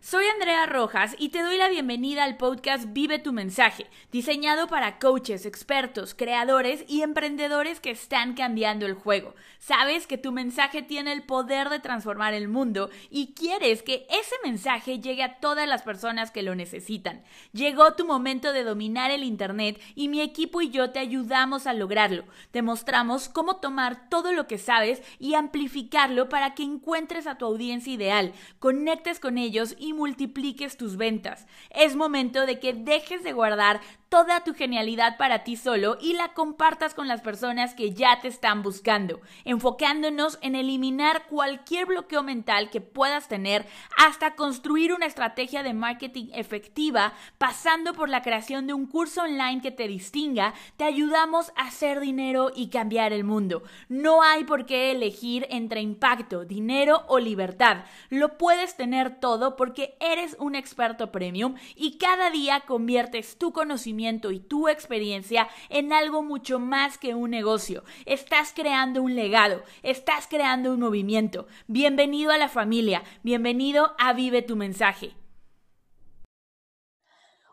Soy Andrea Rojas y te doy la bienvenida al podcast Vive tu mensaje, diseñado para coaches, expertos, creadores y emprendedores que están cambiando el juego. Sabes que tu mensaje tiene el poder de transformar el mundo y quieres que ese mensaje llegue a todas las personas que lo necesitan. Llegó tu momento de dominar el Internet y mi equipo y yo te ayudamos a lograrlo. Te mostramos cómo tomar todo lo que sabes y amplificarlo para que encuentres a tu audiencia ideal, conectes con ellos y multipliques tus ventas. Es momento de que dejes de guardar toda tu genialidad para ti solo y la compartas con las personas que ya te están buscando, enfocándonos en eliminar cualquier bloqueo mental que puedas tener hasta construir una estrategia de marketing efectiva, pasando por la creación de un curso online que te distinga, te ayudamos a hacer dinero y cambiar el mundo. No hay por qué elegir entre impacto, dinero o libertad. Lo puedes tener todo porque eres un experto premium y cada día conviertes tu conocimiento y tu experiencia en algo mucho más que un negocio. Estás creando un legado, estás creando un movimiento. Bienvenido a la familia, bienvenido a Vive tu mensaje.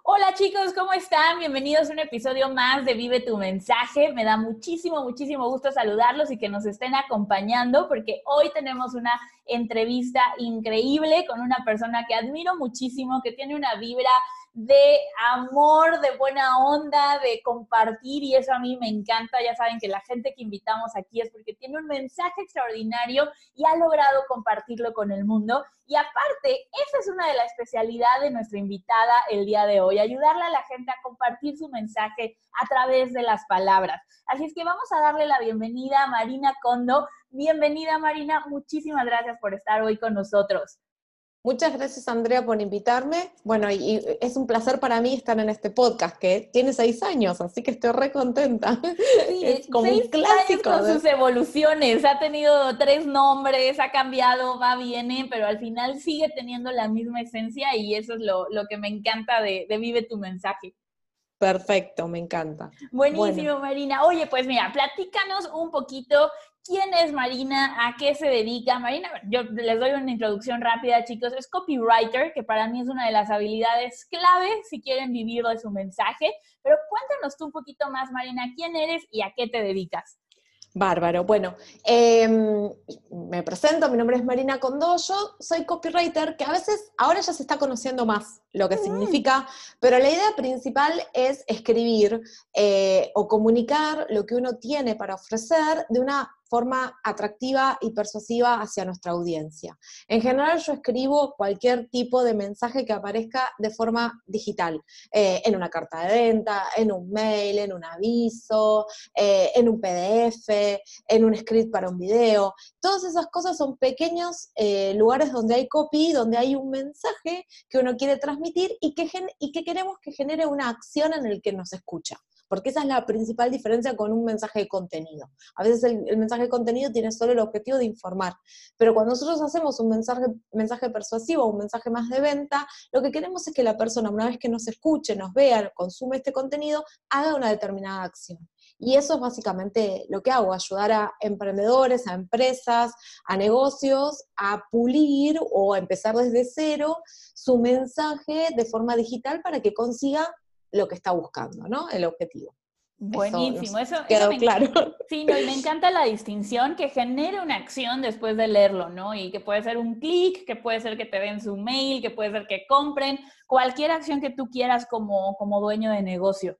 Hola chicos, ¿cómo están? Bienvenidos a un episodio más de Vive tu mensaje. Me da muchísimo, muchísimo gusto saludarlos y que nos estén acompañando porque hoy tenemos una entrevista increíble con una persona que admiro muchísimo, que tiene una vibra de amor, de buena onda, de compartir y eso a mí me encanta. Ya saben que la gente que invitamos aquí es porque tiene un mensaje extraordinario y ha logrado compartirlo con el mundo. Y aparte, esa es una de las especialidades de nuestra invitada el día de hoy, ayudarle a la gente a compartir su mensaje a través de las palabras. Así es que vamos a darle la bienvenida a Marina Condo. Bienvenida Marina, muchísimas gracias por estar hoy con nosotros. Muchas gracias, Andrea, por invitarme. Bueno, y, es un placer para mí estar en este podcast, que tiene seis años, así que estoy re contenta. Sí, es como un clásico. con sus evoluciones, ha tenido tres nombres, ha cambiado, va, viene, pero al final sigue teniendo la misma esencia y eso es lo, que me encanta de, Vive tu mensaje. Perfecto, me encanta. Buenísimo, Marina. Oye, pues mira, platícanos un poquito ¿Quién es Marina? ¿A qué se dedica? Marina, yo les doy una introducción rápida, chicos. Es copywriter, que para mí es una de las habilidades clave si quieren vivir de su mensaje. Pero cuéntanos tú un poquito más, Marina, quién eres y a qué te dedicas. Bárbaro. Bueno, em, me presento, mi nombre es Marina Condoyo, soy copywriter, que a veces ahora ya se está conociendo más lo que significa, pero la idea principal es escribir eh, o comunicar lo que uno tiene para ofrecer de una forma atractiva y persuasiva hacia nuestra audiencia. En general yo escribo cualquier tipo de mensaje que aparezca de forma digital, eh, en una carta de venta, en un mail, en un aviso, eh, en un PDF, en un script para un video. Todas esas cosas son pequeños eh, lugares donde hay copy, donde hay un mensaje que uno quiere transmitir y que, y que queremos que genere una acción en el que nos escucha porque esa es la principal diferencia con un mensaje de contenido. A veces el, mensaje de contenido tiene solo el objetivo de informar, pero cuando nosotros hacemos un mensaje, mensaje persuasivo, un mensaje más de venta, lo que queremos es que la persona, una vez que nos escuche, nos vea, consume este contenido, haga una determinada acción. Y eso es básicamente lo que hago, ayudar a emprendedores, a empresas, a negocios a pulir o a empezar desde cero su mensaje de forma digital para que consiga lo que está buscando, ¿no? El objetivo. Buenísimo, eso, quedó claro. Sí, no, y me encanta la distinción que genere una acción después de leerlo, ¿no? Y que puede ser un clic, que puede ser que te den su mail, que puede ser que compren, cualquier acción que tú quieras como, como dueño de negocio.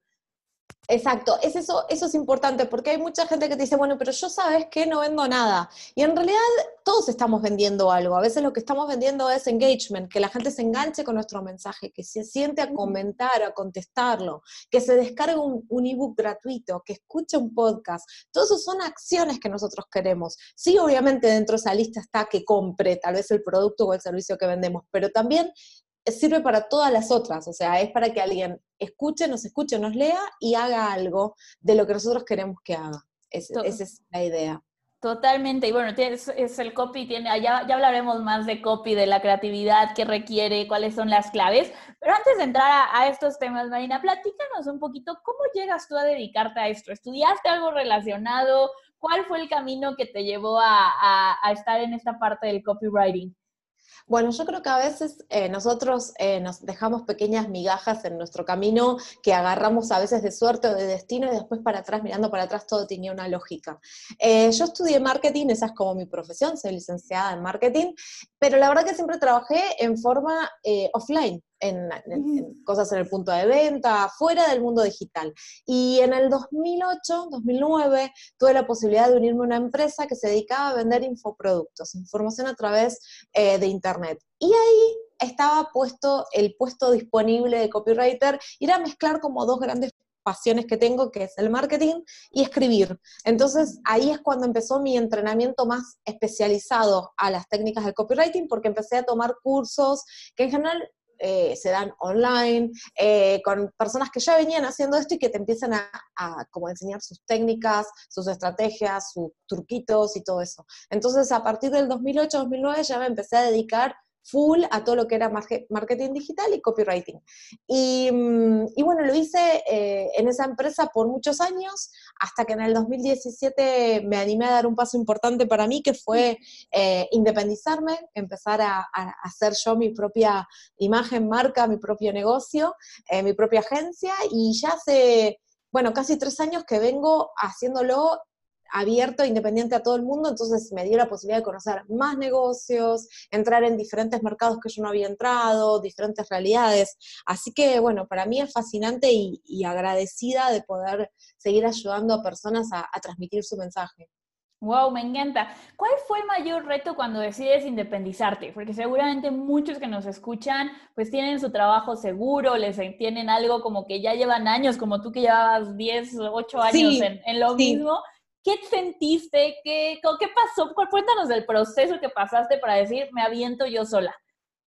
Exacto, es eso, eso es importante porque hay mucha gente que te dice, bueno, pero yo sabes que no vendo nada. Y en realidad todos estamos vendiendo algo. A veces lo que estamos vendiendo es engagement, que la gente se enganche con nuestro mensaje, que se siente a comentar, a contestarlo, que se descargue un, un ebook gratuito, que escuche un podcast. Todas eso son acciones que nosotros queremos. Sí, obviamente dentro de esa lista está que compre tal vez el producto o el servicio que vendemos, pero también sirve para todas las otras, o sea, es para que alguien escuche, nos escuche, nos lea y haga algo de lo que nosotros queremos que haga. esa es la idea. Totalmente, y bueno, es, es el copy, tiene, ya, ya, hablaremos más de copy, de la creatividad que requiere, cuáles son las claves, pero antes de entrar a, estos temas, Marina, platícanos un poquito, ¿cómo llegas tú a dedicarte a esto? ¿Estudiaste algo relacionado? ¿Cuál fue el camino que te llevó a, a estar en esta parte del copywriting? Bueno, yo creo que a veces eh, nosotros eh, nos dejamos pequeñas migajas en nuestro camino que agarramos a veces de suerte o de destino y después para atrás, mirando para atrás, todo tenía una lógica. Eh, yo estudié marketing, esa es como mi profesión, soy licenciada en marketing, pero la verdad que siempre trabajé en forma offline en, cosas en el punto de venta, fuera del mundo digital. Y en el 2008, 2009, tuve la posibilidad de unirme a una empresa que se dedicaba a vender infoproductos, información a través eh, de Internet. Y ahí estaba puesto el puesto disponible de copywriter y era mezclar como dos grandes pasiones que tengo, que es el marketing y escribir. Entonces ahí es cuando empezó mi entrenamiento más especializado a las técnicas del copywriting, porque empecé a tomar cursos que en general eh, se dan online, eh, con personas que ya venían haciendo esto y que te empiezan a, como enseñar sus técnicas, sus estrategias, sus truquitos y todo eso. Entonces, a partir del 2008-2009 ya me empecé a dedicar full a todo lo que era marketing digital y copywriting. Y, mm, bueno, lo hice eh, en esa empresa por muchos años, hasta que en el 2017 me animé a dar un paso importante para mí, que fue eh, independizarme, empezar a, hacer yo mi propia imagen, marca, mi propio negocio, eh, mi propia agencia, y ya hace, bueno, casi tres años que vengo haciéndolo abierto, independiente a todo el mundo, entonces me dio la posibilidad de conocer más negocios, entrar en diferentes mercados que yo no había entrado, diferentes realidades. Así que, bueno, para mí es fascinante y, agradecida de poder seguir ayudando a personas a, transmitir su mensaje. Wow, me encanta. ¿Cuál fue el mayor reto cuando decides independizarte? Porque seguramente muchos que nos escuchan pues tienen su trabajo seguro, les tienen algo como que ya llevan años, como tú que llevabas 10, 8 años en, lo mismo ¿Qué sentiste? ¿Qué, ¿Qué pasó? Cuéntanos del proceso que pasaste para decir, me aviento yo sola.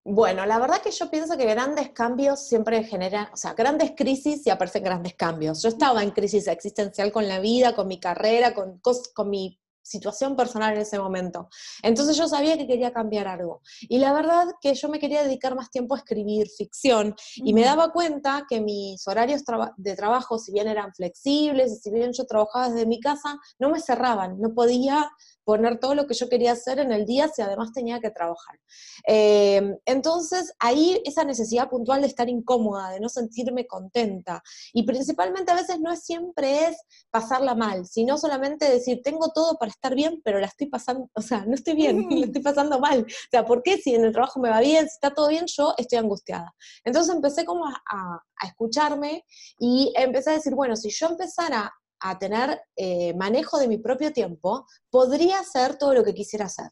Bueno, la verdad que yo pienso que grandes cambios siempre generan, o sea, grandes crisis y aparecen grandes cambios. Yo estaba en crisis existencial con la vida, con mi carrera, con, con mi situación personal en ese momento. Entonces yo sabía que quería cambiar algo. Y la verdad que yo me quería dedicar más tiempo a escribir ficción y me daba cuenta que mis horarios de trabajo, si bien eran flexibles y si bien yo trabajaba desde mi casa, no me cerraban, no podía poner todo lo que yo quería hacer en el día si además tenía que trabajar. Eh, entonces, ahí esa necesidad puntual de estar incómoda, de no sentirme contenta, y principalmente a veces no es siempre es pasarla mal, sino solamente decir, tengo todo para estar bien, pero la estoy pasando, o sea, no estoy bien, la estoy pasando mal. O sea, ¿por qué si en el trabajo me va bien, si está todo bien, yo estoy angustiada? Entonces empecé como a, a escucharme y empecé a decir, bueno, si yo empezara a tener eh, manejo de mi propio tiempo, podría hacer todo lo que quisiera hacer.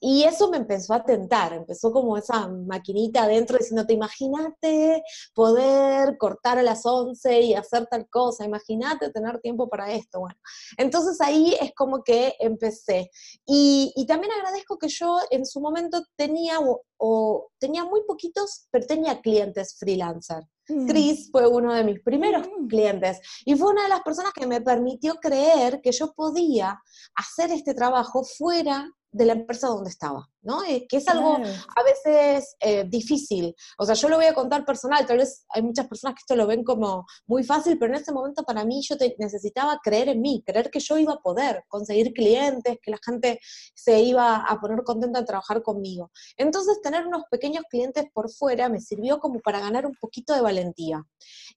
Y eso me empezó a tentar, empezó como esa maquinita adentro diciéndote, imagínate poder cortar a las 11 y hacer tal cosa, imagínate tener tiempo para esto. Bueno, entonces ahí es como que empecé. Y, también agradezco que yo en su momento tenía, o, tenía muy poquitos, pero tenía clientes freelancer. Mm. Chris fue uno de mis primeros mm. clientes y fue una de las personas que me permitió creer que yo podía hacer este trabajo fuera de la empresa donde estaba. ¿no? Eh, que es algo a veces eh, difícil. O sea, yo lo voy a contar personal, tal vez hay muchas personas que esto lo ven como muy fácil, pero en ese momento para mí yo necesitaba creer en mí, creer que yo iba a poder conseguir clientes, que la gente se iba a poner contenta de trabajar conmigo. Entonces, tener unos pequeños clientes por fuera me sirvió como para ganar un poquito de valentía.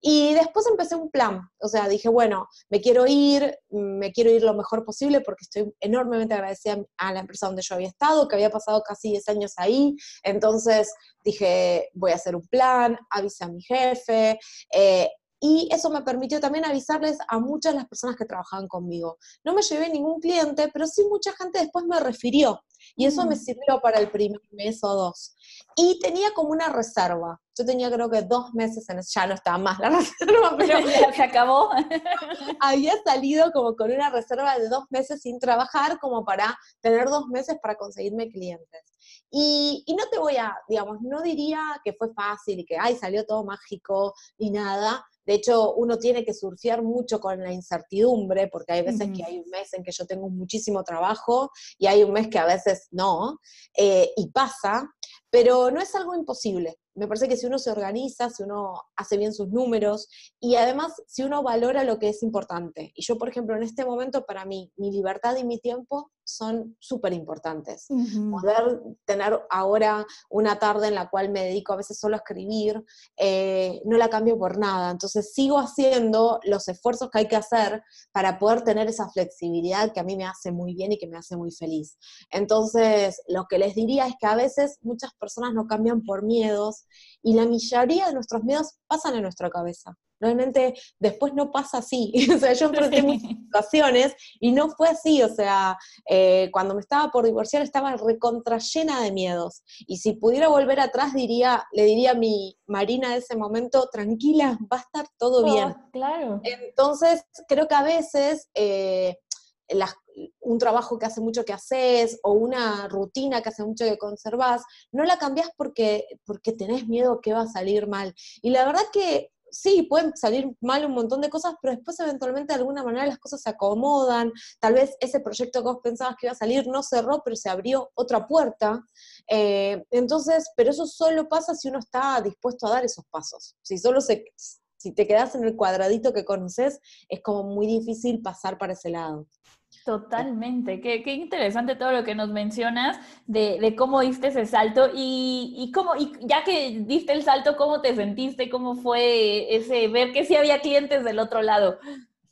Y después empecé un plan, o sea, dije, bueno, me quiero ir, me quiero ir lo mejor posible porque estoy enormemente agradecida a la empresa donde yo había estado, que había pasado casi 10 años ahí, entonces dije, voy a hacer un plan, avisé a mi jefe, eh, y eso me permitió también avisarles a muchas de las personas que trabajaban conmigo. No me llevé ningún cliente, pero sí mucha gente después me refirió. Y eso me mm. sirvió para el primer mes o dos. Y tenía como una reserva. Yo tenía creo que dos meses en eso. Ya no estaba más la reserva, pero ya se acabó. había salido como con una reserva de dos meses sin trabajar, como para tener dos meses para conseguirme clientes. Y, y no te voy a, digamos, no diría que fue fácil y que, ay, salió todo mágico y nada, de hecho, uno tiene que surfear mucho con la incertidumbre, porque hay veces que hay un mes en que yo tengo muchísimo trabajo y hay un mes que a veces no, eh, y pasa, pero no es algo imposible. Me parece que si uno se organiza, si uno hace bien sus números y además si uno valora lo que es importante. Y yo, por ejemplo, en este momento, para mí, mi libertad y mi tiempo son súper importantes. Poder tener ahora una tarde en la cual me dedico a veces solo a escribir, eh, no la cambio por nada. Entonces sigo haciendo los esfuerzos que hay que hacer para poder tener esa flexibilidad que a mí me hace muy bien y que me hace muy feliz. Entonces, lo que les diría es que a veces muchas personas no cambian por miedos y la mayoría de nuestros miedos pasan en nuestra cabeza. Realmente después no pasa así. o sea, yo enfrenté muchas situaciones y no fue así. O sea, eh, cuando me estaba por divorciar estaba recontra llena de miedos. Y si pudiera volver atrás, diría, le diría a mi Marina de ese momento, tranquila, va a estar todo oh, bien. Claro. Entonces, creo que a veces eh, un trabajo que hace mucho que haces o una rutina que hace mucho que conservas, no la cambias porque, porque tenés miedo que va a salir mal. Y la verdad que sí, pueden salir mal un montón de cosas, pero después eventualmente de alguna manera las cosas se acomodan, tal vez ese proyecto que vos pensabas que iba a salir no cerró, pero se abrió otra puerta. Eh, entonces, pero eso solo pasa si uno está dispuesto a dar esos pasos. Si solo se, si te quedas en el cuadradito que conoces, es como muy difícil pasar para ese lado. Totalmente, qué, qué, interesante todo lo que nos mencionas de, de cómo diste ese salto y, y, cómo, y ya que diste el salto, ¿cómo te sentiste? ¿Cómo fue ese ver que sí había clientes del otro lado?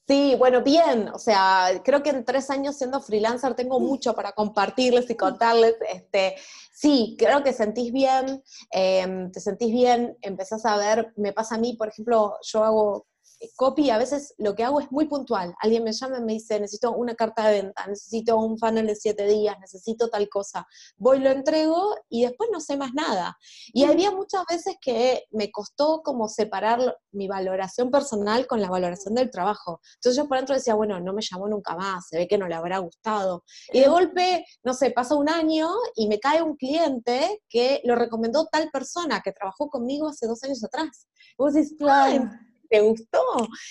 Sí, bueno, bien, o sea, creo que en tres años siendo freelancer tengo mucho para compartirles y contarles. Este, sí, creo que sentís bien, em, te sentís bien, empezás a ver, me pasa a mí, por ejemplo, yo hago copy, a veces lo que hago es muy puntual. Alguien me llama y me dice, necesito una carta de venta, necesito un funnel de siete días, necesito tal cosa. Voy, lo entrego y después no sé más nada. Y había muchas veces que me costó como separar mi valoración personal con la valoración del trabajo. Entonces yo por dentro decía, bueno, no me llamó nunca más, se ve que no le habrá gustado. Y de golpe, no sé, pasa un año y me cae un cliente que lo recomendó tal persona que trabajó conmigo hace dos años atrás. Y vos decís, claro te gustó.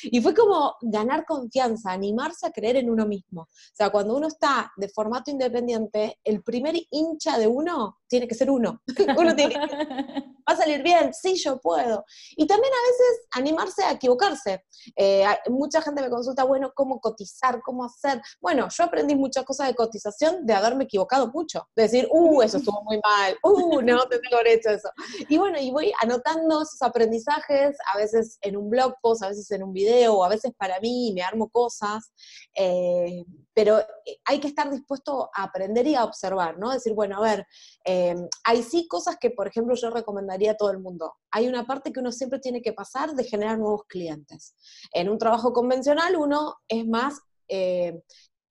Y fue como ganar confianza, animarse a creer en uno mismo. O sea, cuando uno está de formato independiente, el primer hincha de uno tiene que ser uno. uno tiene que va a salir bien, sí, yo puedo. Y también a veces animarse a equivocarse. Eh, mucha gente me consulta, bueno, ¿cómo cotizar? ¿Cómo hacer? Bueno, yo aprendí muchas cosas de cotización de haberme equivocado mucho. De decir, uh, eso estuvo muy mal, uh, no, te tengo hecho eso. Y bueno, y voy anotando esos aprendizajes, a veces en un blog post, a veces en un video, o a veces para mí, me armo cosas. Eh, pero eh, hay que estar dispuesto a aprender y a observar, ¿no? Decir, bueno, a ver, em, hay sí cosas que, por ejemplo, yo recomendaría a todo el mundo. Hay una parte que uno siempre tiene que pasar de generar nuevos clientes. En un trabajo convencional uno es más eh,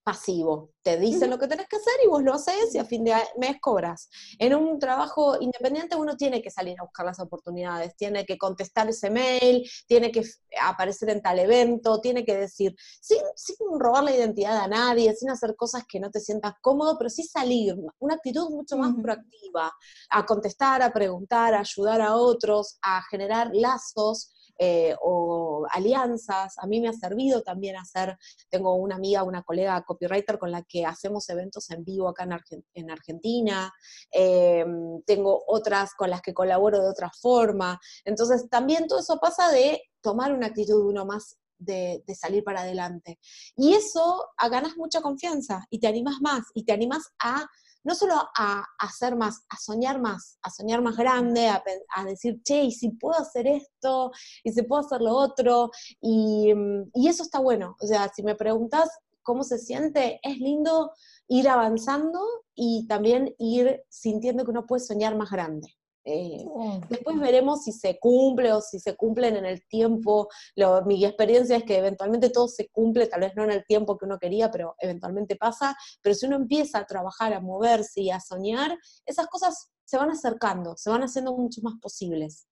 pasivo. Te dicen lo que tenés que hacer y vos lo haces y a fin de mes cobras. En un trabajo independiente uno tiene que salir a buscar las oportunidades, tiene que contestar ese mail, tiene que aparecer en tal evento, tiene que decir, sin, sin robar la identidad a nadie, sin hacer cosas que no te sientas cómodo, pero sí salir, una actitud mucho más proactiva, a contestar, a preguntar, a ayudar a otros, a generar lazos eh, o alianzas. A mí me ha servido también hacer, tengo una amiga, una colega copywriter con la que hacemos eventos en vivo acá en, Argentina, em, tengo otras con las que colaboro de otra forma. Entonces, también todo eso pasa de tomar una actitud uno más de, de, salir para adelante. Y eso ganas mucha confianza y te animas más y te animas a no solo a, hacer más, a soñar más, a soñar más grande, a, decir, che, y si puedo hacer esto, y si puedo hacer lo otro, y, y eso está bueno. O sea, si me preguntas cómo se siente, es lindo ir avanzando y también ir sintiendo que uno puede soñar más grande. Eh, después veremos si se cumple o si se cumplen en el tiempo. mi experiencia es que eventualmente todo se cumple, tal vez no en el tiempo que uno quería, pero eventualmente pasa. Pero si uno empieza a trabajar, a moverse y a soñar, esas cosas se van acercando, se van haciendo mucho más posibles.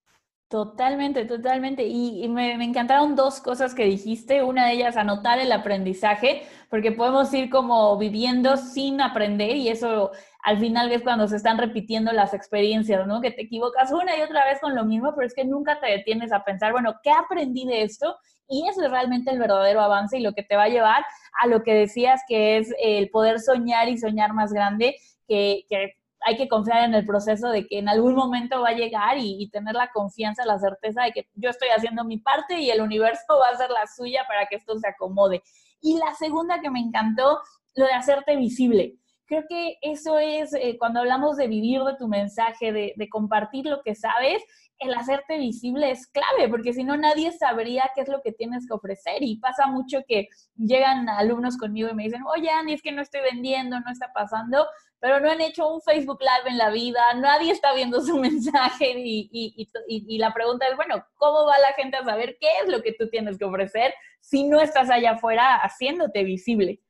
Totalmente, totalmente. Y, me, me, encantaron dos cosas que dijiste. Una de ellas, anotar el aprendizaje, porque podemos ir como viviendo sin aprender y eso al final es cuando se están repitiendo las experiencias, ¿no? Que te equivocas una y otra vez con lo mismo, pero es que nunca te detienes a pensar, bueno, ¿qué aprendí de esto? Y eso es realmente el verdadero avance y lo que te va a llevar a lo que decías que es el poder soñar y soñar más grande, que, hay que confiar en el proceso de que en algún momento va a llegar y, y, tener la confianza, la certeza de que yo estoy haciendo mi parte y el universo va a hacer la suya para que esto se acomode. Y la segunda que me encantó, lo de hacerte visible creo que eso es eh, cuando hablamos de vivir de tu mensaje, de, de compartir lo que sabes, el hacerte visible es clave, porque si no nadie sabría qué es lo que tienes que ofrecer. Y pasa mucho que llegan alumnos conmigo y me dicen, oye, Andy, es que no estoy vendiendo, no está pasando, pero no han hecho un Facebook Live en la vida, nadie está viendo su mensaje y, y, y, y, la pregunta es, bueno, ¿cómo va la gente a saber qué es lo que tú tienes que ofrecer si no estás allá afuera haciéndote visible?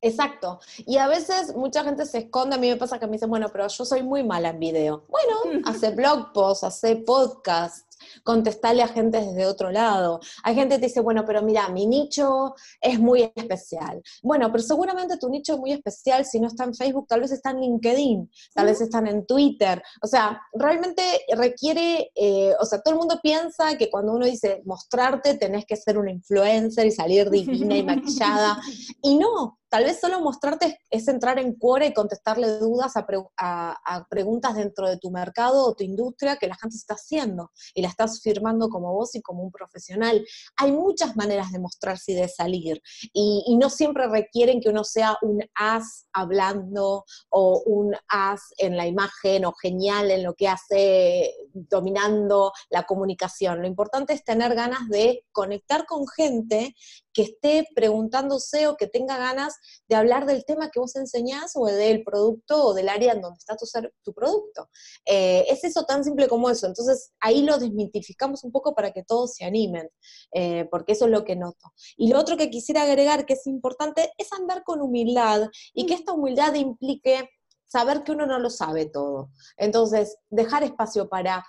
Exacto. Y a veces mucha gente se esconde, a mí me pasa que me dicen, bueno, pero yo soy muy mala en video. Bueno, hace blog posts, hace podcast, contestarle a gente desde otro lado. Hay gente que te dice, bueno, pero mira, mi nicho es muy especial. Bueno, pero seguramente tu nicho es muy especial si no está en Facebook, tal vez está en LinkedIn, tal vez están en Twitter. O sea, realmente requiere, eh, o sea, todo el mundo piensa que cuando uno dice mostrarte tenés que ser un influencer y salir divina y maquillada. Y no, tal vez solo mostrarte es entrar en Quora y contestarle dudas a, preguntas dentro de tu mercado o tu industria que la gente está haciendo y la estás firmando como vos y como un profesional. Hay muchas maneras de mostrarse y de salir y no siempre requieren que uno sea un as hablando o un as en la imagen o genial en lo que hace dominando la comunicación. Lo importante es tener ganas de conectar con gente que esté preguntándose o que tenga ganas de hablar del tema que vos enseñás o del producto o del área en donde está tu, tu producto. Eh, es eso tan simple como eso. Entonces ahí lo desmitificamos un poco para que todos se animen, eh, porque eso es lo que noto. Y lo otro que quisiera agregar que es importante es andar con humildad y que esta humildad implique saber que uno no lo sabe todo. Entonces, dejar espacio para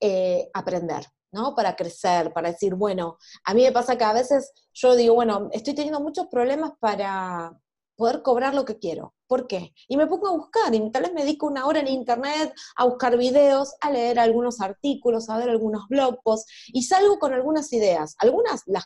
eh, aprender. ¿No? Para crecer, para decir, bueno, a mí me pasa que a veces yo digo, bueno, estoy teniendo muchos problemas para poder cobrar lo que quiero. ¿Por qué? Y me pongo a buscar, y tal vez me dedico una hora en internet a buscar videos, a leer algunos artículos, a ver algunos blog posts, y salgo con algunas ideas. Algunas las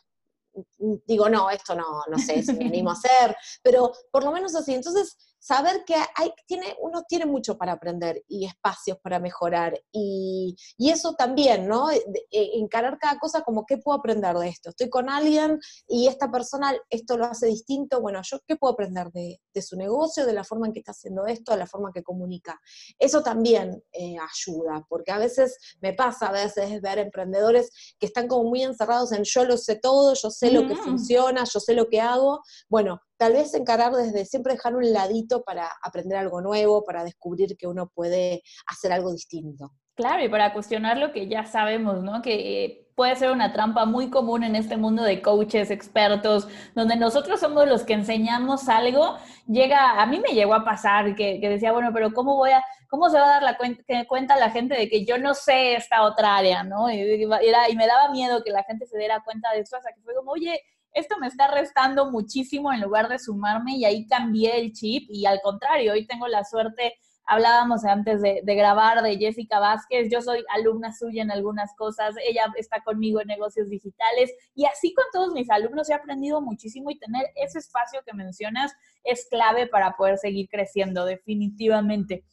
digo, no, esto no, no sé si me animo a hacer, pero por lo menos así. Entonces, saber que hay, tiene, uno tiene mucho para aprender y espacios para mejorar. Y, y eso también, ¿no? E, encarar cada cosa como, ¿qué puedo aprender de esto? Estoy con alguien y esta persona esto lo hace distinto. Bueno, ¿yo qué puedo aprender de, de su negocio, de la forma en que está haciendo esto, de la forma en que comunica? Eso también eh, ayuda, porque a veces me pasa, a veces ver emprendedores que están como muy encerrados en yo lo sé todo, yo sé lo que mm. funciona, yo sé lo que hago. Bueno, tal vez encarar desde siempre dejar un ladito para aprender algo nuevo, para descubrir que uno puede hacer algo distinto. Claro, y para cuestionar lo que ya sabemos, ¿no? Que eh, puede ser una trampa muy común en este mundo de coaches, expertos, donde nosotros somos los que enseñamos algo, llega, a mí me llegó a pasar que, decía, bueno, pero ¿cómo voy a, cómo se va a dar la cuenta, cuenta la gente de que yo no sé esta otra área, ¿no? Y, y me daba miedo que la gente se diera cuenta de esto, hasta que fue como, oye, esto me está restando muchísimo en lugar de sumarme y ahí cambié el chip y al contrario, hoy tengo la suerte, hablábamos antes de, grabar de Jessica Vázquez, yo soy alumna suya en algunas cosas, ella está conmigo en negocios digitales y así con todos mis alumnos he aprendido muchísimo y tener ese espacio que mencionas es clave para poder seguir creciendo definitivamente.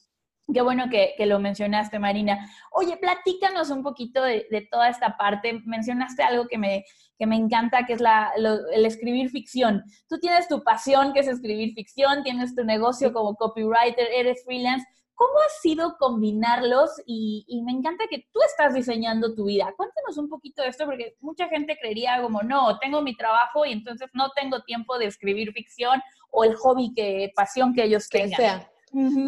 Qué bueno que, lo mencionaste, Marina. Oye, platícanos un poquito de, toda esta parte. Mencionaste algo que me, que me encanta, que es la, el escribir ficción. Tú tienes tu pasión, que es escribir ficción, tienes tu negocio como copywriter, eres freelance. ¿Cómo ha sido combinarlos? Y, y, me encanta que tú estás diseñando tu vida. Cuéntanos un poquito de esto, porque mucha gente creería como, no, tengo mi trabajo y entonces no tengo tiempo de escribir ficción o el hobby, que pasión que ellos tengan.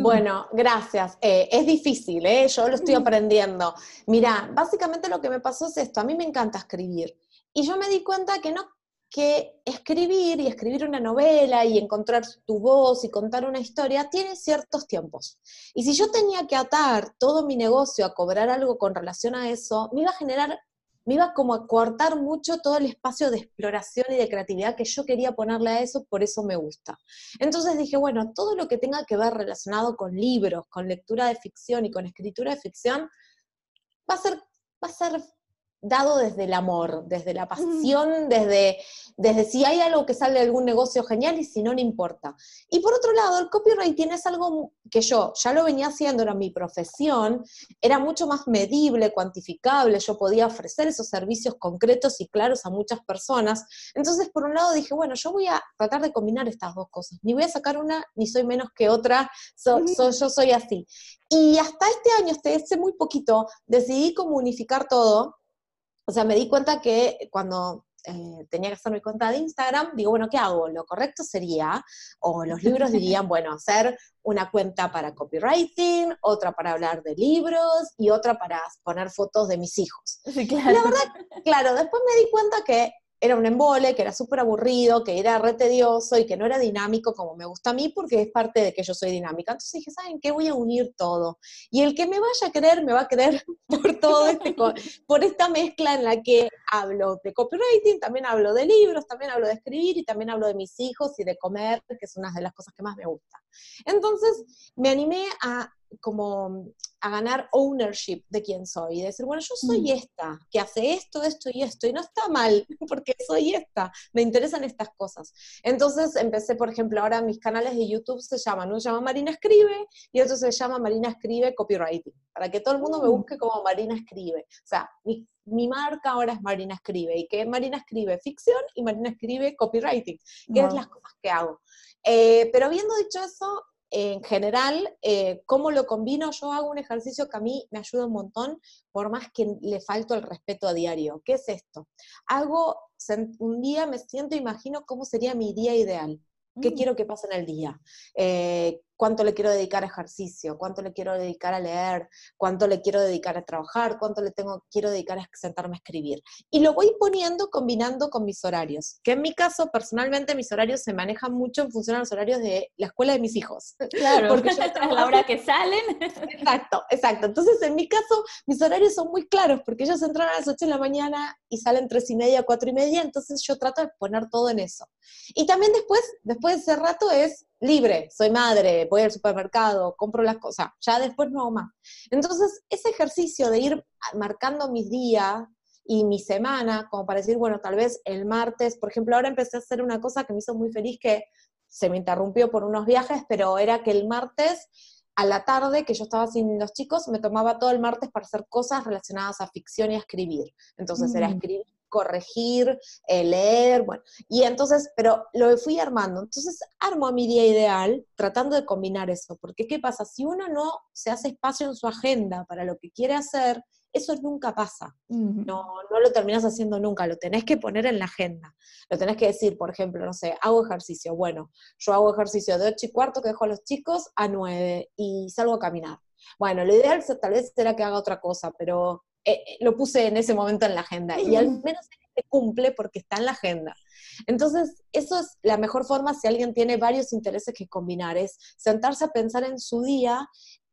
Bueno, gracias. Eh, es difícil, ¿eh? yo lo estoy aprendiendo. Mira, básicamente lo que me pasó es esto, a mí me encanta escribir. Y yo me di cuenta que no que escribir y escribir una novela y encontrar tu voz y contar una historia tiene ciertos tiempos. Y si yo tenía que atar todo mi negocio a cobrar algo con relación a eso, me iba a generar me iba como a cortar mucho todo el espacio de exploración y de creatividad que yo quería ponerle a eso, por eso me gusta. Entonces dije, bueno, todo lo que tenga que ver relacionado con libros, con lectura de ficción y con escritura de ficción, va a ser, va a ser dado desde el amor, desde la pasión, desde, desde si hay algo que sale de algún negocio genial y si no, no importa. Y por otro lado, el copywriting es algo que yo ya lo venía haciendo, era mi profesión, era mucho más medible, cuantificable, yo podía ofrecer esos servicios concretos y claros a muchas personas. Entonces, por un lado dije, bueno, yo voy a tratar de combinar estas dos cosas. Ni voy a sacar una, ni soy menos que otra, yo soy así. Y hasta este año, hasta hace muy poquito, decidí como unificar todo o sea, me di cuenta que cuando eh, tenía que hacer mi cuenta de Instagram, digo, bueno, ¿qué hago? Lo correcto sería, o los libros dirían, bueno, hacer una cuenta para copywriting, otra para hablar de libros y otra para poner fotos de mis hijos. Sí, claro. La verdad, claro, después me di cuenta que era un embole, que era súper aburrido, que era re tedioso y que no era dinámico como me gusta a mí porque es parte de que yo soy dinámica. Entonces dije, ¿saben qué? Voy a unir todo. Y el que me vaya a querer, me va a querer por todo este, por esta mezcla en la que hablo de copywriting, también hablo de libros, también hablo de escribir y también hablo de mis hijos y de comer, que es una de las cosas que más me gusta. Entonces me animé a como a ganar ownership de quién soy y decir, bueno, yo soy mm. esta, que hace esto, esto y esto, y no está mal, porque soy esta, me interesan estas cosas. Entonces empecé, por ejemplo, ahora mis canales de YouTube se llaman, uno se llama Marina Escribe y otro se llama Marina Escribe Copywriting, para que todo el mundo me mm. busque como Marina Escribe. O sea, mi, marca ahora es Marina Escribe, y que Marina Escribe ficción y Marina Escribe Copywriting, que es las cosas que hago. Eh, pero habiendo dicho eso, en general, eh, ¿cómo lo combino? Yo hago un ejercicio que a mí me ayuda un montón, por más que le falto el respeto a diario. ¿Qué es esto? Hago, un día me siento, imagino cómo sería mi día ideal. ¿Qué mm. quiero que pase en el día? Eh, cuánto le quiero dedicar a ejercicio, cuánto le quiero dedicar a leer, cuánto le quiero dedicar a trabajar, cuánto le tengo, quiero dedicar a sentarme a escribir. Y lo voy poniendo combinando con mis horarios, que en mi caso personalmente mis horarios se manejan mucho en función a los horarios de la escuela de mis hijos. Claro, porque yo a la hora que salen. Exacto, exacto. Entonces en mi caso mis horarios son muy claros porque ellos entran a las 8 de la mañana y salen 3 y media, 4 y media, entonces yo trato de poner todo en eso. Y también después, después de ese rato es libre, soy madre, voy al supermercado, compro las cosas, ya después no hago más. Entonces, ese ejercicio de ir marcando mis días y mi semana, como para decir, bueno, tal vez el martes, por ejemplo, ahora empecé a hacer una cosa que me hizo muy feliz, que se me interrumpió por unos viajes, pero era que el martes a la tarde, que yo estaba sin los chicos, me tomaba todo el martes para hacer cosas relacionadas a ficción y a escribir. Entonces era mm. escribir corregir, eh, leer, bueno, y entonces, pero lo fui armando. Entonces armo mi día ideal tratando de combinar eso, porque ¿qué pasa? Si uno no se hace espacio en su agenda para lo que quiere hacer, eso nunca pasa. no, no lo terminas haciendo nunca, lo tenés que poner en la agenda. Lo tenés que decir, por ejemplo, no sé, hago ejercicio. Bueno, yo hago ejercicio de 8 y cuarto que dejo a los chicos a 9 y salgo a caminar. Bueno, lo ideal tal vez será que haga otra cosa, pero eh, eh, lo puse en ese momento en la agenda y al menos se cumple porque está en la agenda. Entonces, eso es la mejor forma si alguien tiene varios intereses que combinar, es sentarse a pensar en su día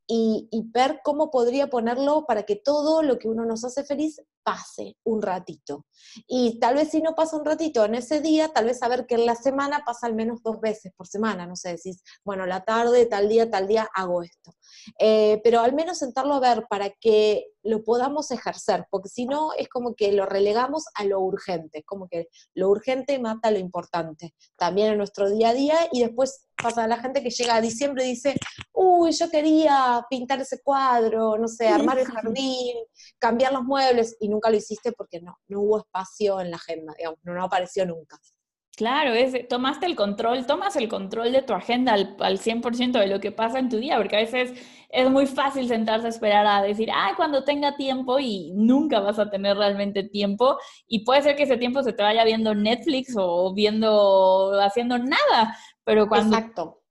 y, ver cómo podría ponerlo para que todo lo que uno nos hace feliz pase un ratito. Y tal vez si no pasa un ratito en ese día, tal vez saber que en la semana pasa al menos dos veces por semana, no sé, decís, bueno, la tarde, tal día, tal día hago esto. Eh, pero al menos sentarlo a ver para que lo podamos ejercer, porque si no es como que lo relegamos a lo urgente, como que lo urgente mata lo importante, también en nuestro día a día, y después pasa a la gente que llega a diciembre y dice, uy, yo quería pintar ese cuadro, no sé, armar el jardín, cambiar los muebles, y nunca lo hiciste porque no, no hubo espacio en la agenda, digamos, no, no apareció nunca. Claro, es, tomaste el control, tomas el control de tu agenda al, al 100% de lo que pasa en tu día, porque a veces es muy fácil sentarse a esperar a decir, ah, cuando tenga tiempo y nunca vas a tener realmente tiempo y puede ser que ese tiempo se te vaya viendo Netflix o viendo, haciendo nada, pero cuando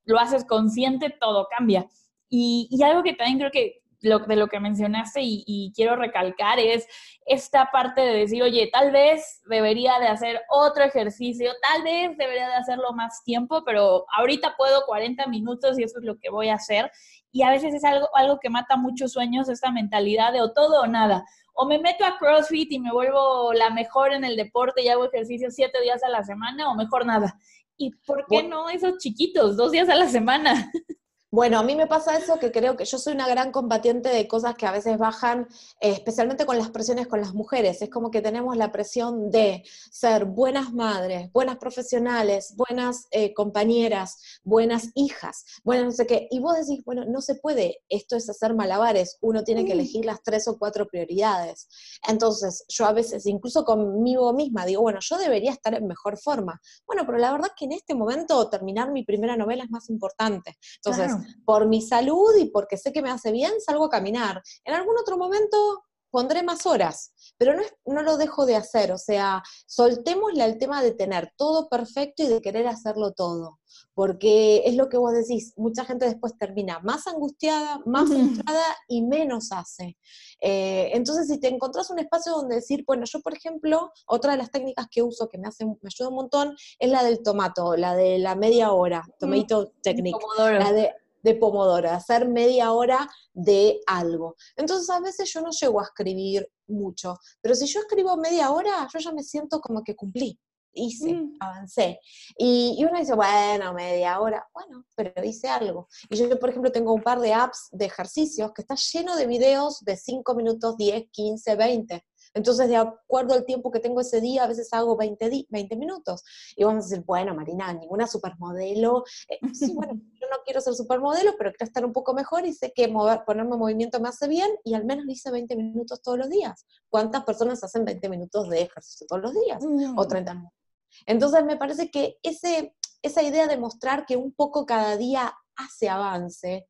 lo haces consciente todo cambia. Y, y algo que también creo que de lo que mencionaste y, quiero recalcar es esta parte de decir, oye, tal vez debería de hacer otro ejercicio, tal vez debería de hacerlo más tiempo, pero ahorita puedo 40 minutos y eso es lo que voy a hacer. Y a veces es algo, algo que mata muchos sueños, esta mentalidad de o todo o nada. O me meto a CrossFit y me vuelvo la mejor en el deporte y hago ejercicio siete días a la semana, o mejor nada. ¿Y por qué no esos chiquitos, dos días a la semana? Bueno, a mí me pasa eso que creo que yo soy una gran combatiente de cosas que a veces bajan, eh, especialmente con las presiones con las mujeres. Es como que tenemos la presión de ser buenas madres, buenas profesionales, buenas eh, compañeras, buenas hijas, bueno, no sé qué. Y vos decís, bueno, no se puede, esto es hacer malabares, uno tiene que elegir las tres o cuatro prioridades. Entonces, yo a veces, incluso conmigo misma, digo, bueno, yo debería estar en mejor forma. Bueno, pero la verdad que en este momento terminar mi primera novela es más importante. Entonces, por mi salud y porque sé que me hace bien, salgo a caminar. En algún otro momento pondré más horas, pero no, no lo dejo de hacer, o sea, soltémosle el tema de tener todo perfecto y de querer hacerlo todo, porque es lo que vos decís, mucha gente después termina más angustiada, más frustrada y menos hace. Eh, entonces, si te encontrás un espacio donde decir, bueno, yo por ejemplo, otra de las técnicas que uso que me, hace, me ayuda un montón es la del tomato, la de la media hora, tomato technique, la de de Pomodoro, hacer media hora de algo. Entonces a veces yo no llego a escribir mucho, pero si yo escribo media hora, yo ya me siento como que cumplí, hice, mm. avancé. Y, y, uno dice, bueno, media hora, bueno, pero hice algo. Y yo, por ejemplo, tengo un par de apps de ejercicios que está lleno de videos de 5 minutos, 10, 15, 20. Entonces, de acuerdo al tiempo que tengo ese día, a veces hago 20, 20 minutos. Y vamos a decir, bueno, Marina, ninguna supermodelo. Eh, sí, bueno, yo no quiero ser supermodelo, pero quiero estar un poco mejor y sé que mover, ponerme en movimiento me hace bien y al menos hice 20 minutos todos los días. ¿Cuántas personas hacen 20 minutos de ejercicio todos los días? O 30 minutos. Entonces, me parece que ese, esa idea de mostrar que un poco cada día hace avance,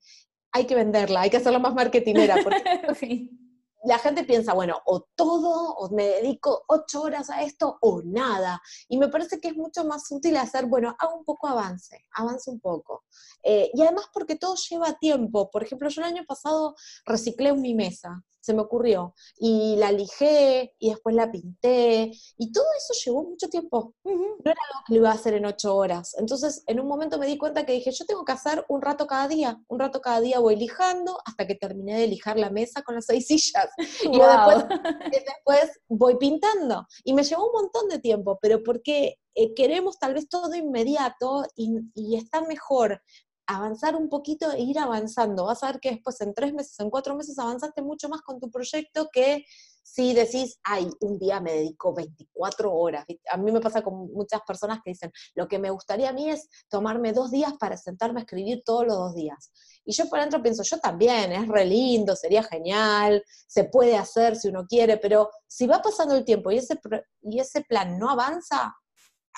hay que venderla, hay que hacerla más marketingera, porque sí la gente piensa, bueno, o todo, o me dedico ocho horas a esto, o nada. Y me parece que es mucho más útil hacer, bueno, hago un poco avance, avance un poco. Eh, y además porque todo lleva tiempo. Por ejemplo, yo el año pasado reciclé mi mesa se me ocurrió. Y la lijé y después la pinté y todo eso llevó mucho tiempo. No era algo que lo iba a hacer en ocho horas. Entonces, en un momento me di cuenta que dije, yo tengo que hacer un rato cada día. Un rato cada día voy lijando hasta que terminé de lijar la mesa con las seis sillas. Y después, después voy pintando. Y me llevó un montón de tiempo, pero porque eh, queremos tal vez todo inmediato y, y está mejor avanzar un poquito e ir avanzando. Vas a ver que después en tres meses, en cuatro meses avanzaste mucho más con tu proyecto que si decís, ay, un día me dedico 24 horas. A mí me pasa con muchas personas que dicen, lo que me gustaría a mí es tomarme dos días para sentarme a escribir todos los dos días. Y yo por dentro pienso, yo también, es re lindo, sería genial, se puede hacer si uno quiere, pero si va pasando el tiempo y ese, y ese plan no avanza,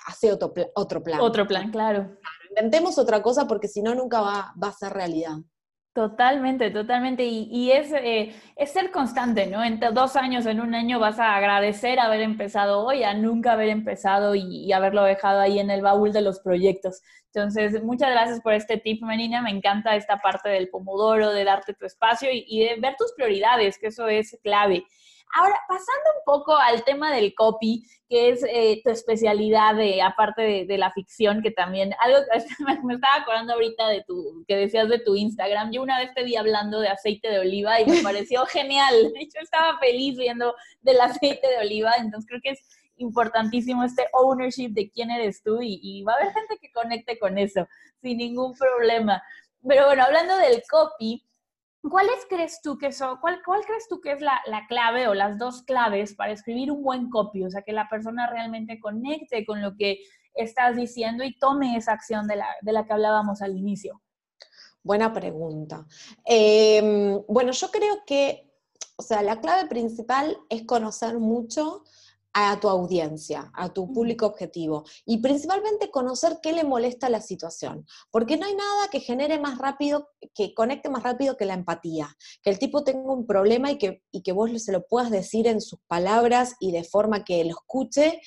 hace otro, otro plan. Otro plan, claro inventemos otra cosa porque si no nunca va, a ser realidad. Totalmente, totalmente. Y, es, eh, es, ser constante, ¿no? En dos años, en un año vas a agradecer haber empezado hoy, a nunca haber empezado y, haberlo dejado ahí en el baúl de los proyectos. Entonces, muchas gracias por este tip, Menina. Me encanta esta parte del pomodoro, de darte tu espacio y, y de ver tus prioridades, que eso es clave. Ahora, pasando un poco al tema del copy, que es eh, tu especialidad de, aparte de, la ficción, que también, algo me, estaba acordando ahorita de tu, que decías de tu Instagram. Yo una vez te vi hablando de aceite de oliva y me pareció genial. Yo estaba feliz viendo del aceite de oliva, entonces creo que es importantísimo este ownership de quién eres tú y, y va a haber gente que conecte con eso sin ningún problema. Pero bueno, hablando del copy, ¿Cuáles crees tú que son, cuál, cuál crees tú que es la, la, clave o las dos claves para escribir un buen copy? O sea, que la persona realmente conecte con lo que estás diciendo y tome esa acción de la, de la que hablábamos al inicio. Buena pregunta. Em, bueno, yo creo que, o sea, la clave principal es conocer mucho a tu audiencia, a tu público objetivo y principalmente conocer qué le molesta la situación, porque no hay nada que genere más rápido, que conecte más rápido que la empatía, que el tipo tenga un problema y que, y que vos se lo puedas decir en sus palabras y de forma que lo escuche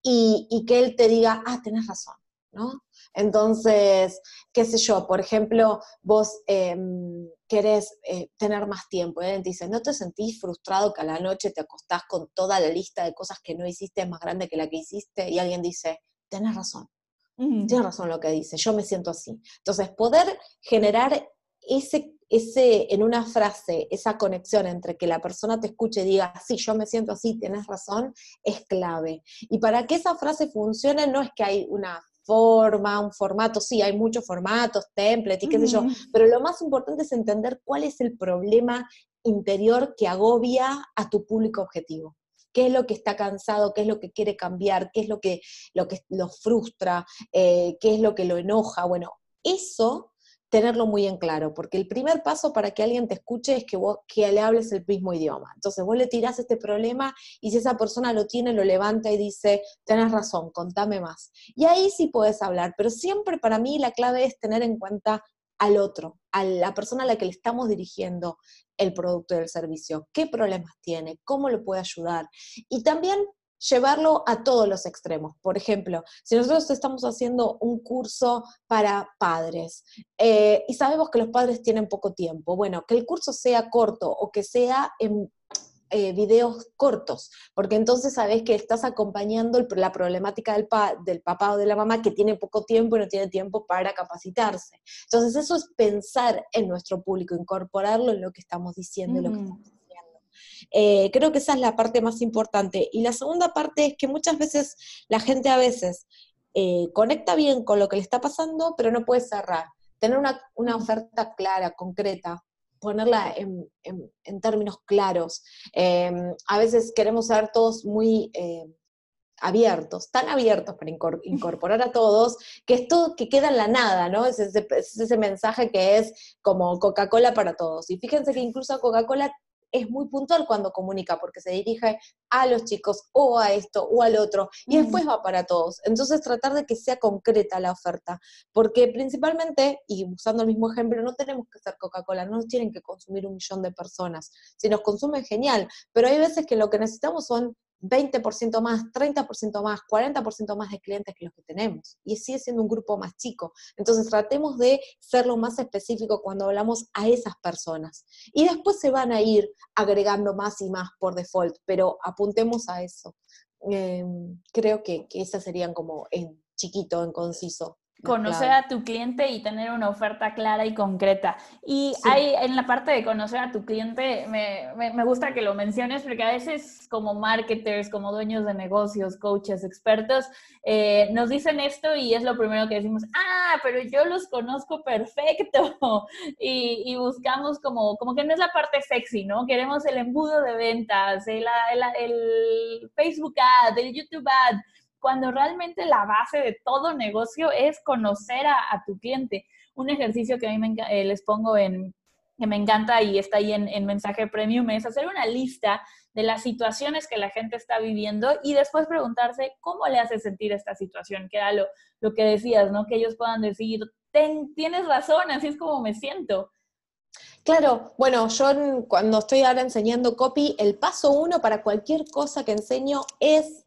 y, y que él te diga, ah, tenés razón, ¿no? Entonces, qué sé yo, por ejemplo, vos em, querés eh, tener más tiempo, ¿eh? dice, ¿no te sentís frustrado que a la noche te acostás con toda la lista de cosas que no hiciste más grande que la que hiciste? Y alguien dice, tenés razón, tienes razón lo que dice, yo me siento así. Entonces, poder generar ese ese, en una frase, esa conexión entre que la persona te escuche y diga, sí, yo me siento así, tienes razón, es clave. Y para que esa frase funcione no es que hay una forma, un formato, sí, hay muchos formatos, templates y qué sé yo, pero lo más importante es entender cuál es el problema interior que agobia a tu público objetivo. Qué es lo que está cansado, qué es lo que quiere cambiar, qué es lo que lo, que lo frustra, eh, qué es lo que lo enoja. Bueno, eso tenerlo muy en claro, porque el primer paso para que alguien te escuche es que vos que le hables el mismo idioma. Entonces vos le tirás este problema y si esa persona lo tiene, lo levanta y dice, tenés razón, contame más. Y ahí sí puedes hablar, pero siempre para mí la clave es tener en cuenta al otro, a la persona a la que le estamos dirigiendo el producto y el servicio, qué problemas tiene, cómo lo puede ayudar. Y también llevarlo a todos los extremos. Por ejemplo, si nosotros estamos haciendo un curso para padres eh, y sabemos que los padres tienen poco tiempo, bueno, que el curso sea corto o que sea en eh, videos cortos, porque entonces sabes que estás acompañando la problemática del, del papá o de la mamá que tiene poco tiempo y no tiene tiempo para capacitarse. Entonces eso es pensar en nuestro público, incorporarlo en lo que estamos diciendo, lo que estamos diciendo. Eh, creo que esa es la parte más importante. Y la segunda parte es que muchas veces la gente a veces eh, conecta bien con lo que le está pasando, pero no puede cerrar. Tener una, una oferta clara, concreta, ponerla en, términos claros. Em, a veces queremos ser todos muy em, abiertos, tan abiertos para incorporar a todos, que es todo que queda en la nada, ¿no? Es ese, es ese mensaje que es como Coca-Cola para todos. Y fíjense que incluso Coca-Cola es muy puntual cuando comunica, porque se dirige a los chicos o a esto o al otro, y después va para todos. Entonces tratar de que sea concreta la oferta, porque principalmente, y usando el mismo ejemplo, no tenemos que ser Coca-Cola, no nos tienen que consumir un millón de personas. Si nos consumen, genial, pero hay veces que lo que necesitamos son 20% más, 30% más, 40% más de clientes que los que tenemos. Y sigue siendo un grupo más chico. Entonces tratemos de ser lo más específico cuando hablamos a esas personas. Y después se van a ir agregando más y más por default, pero apuntemos a eso. Em, creo que, que esas serían como en chiquito, en conciso, conocer a tu cliente y tener una oferta clara y concreta. Y hay en la parte de conocer a tu cliente, me, me, gusta que lo menciones porque a veces como marketers, como dueños de negocios, coaches, expertos, eh, nos dicen esto y es lo primero que decimos, ah, pero yo los conozco perfecto. y, y, buscamos como, como que no es la parte sexy, ¿no? Queremos el embudo de ventas, el, el, el Facebook ad, el YouTube ad cuando realmente la base de todo negocio es conocer a, tu cliente. Un ejercicio que a mí me, eh, les pongo en, que me encanta y está ahí en, mensaje premium es hacer una lista de las situaciones que la gente está viviendo y después preguntarse cómo le hace sentir esta situación, que era lo, lo que decías, ¿no? Que ellos puedan decir, tienes razón, así es como me siento. Claro, bueno, yo cuando estoy ahora enseñando copy, el paso uno para cualquier cosa que enseño es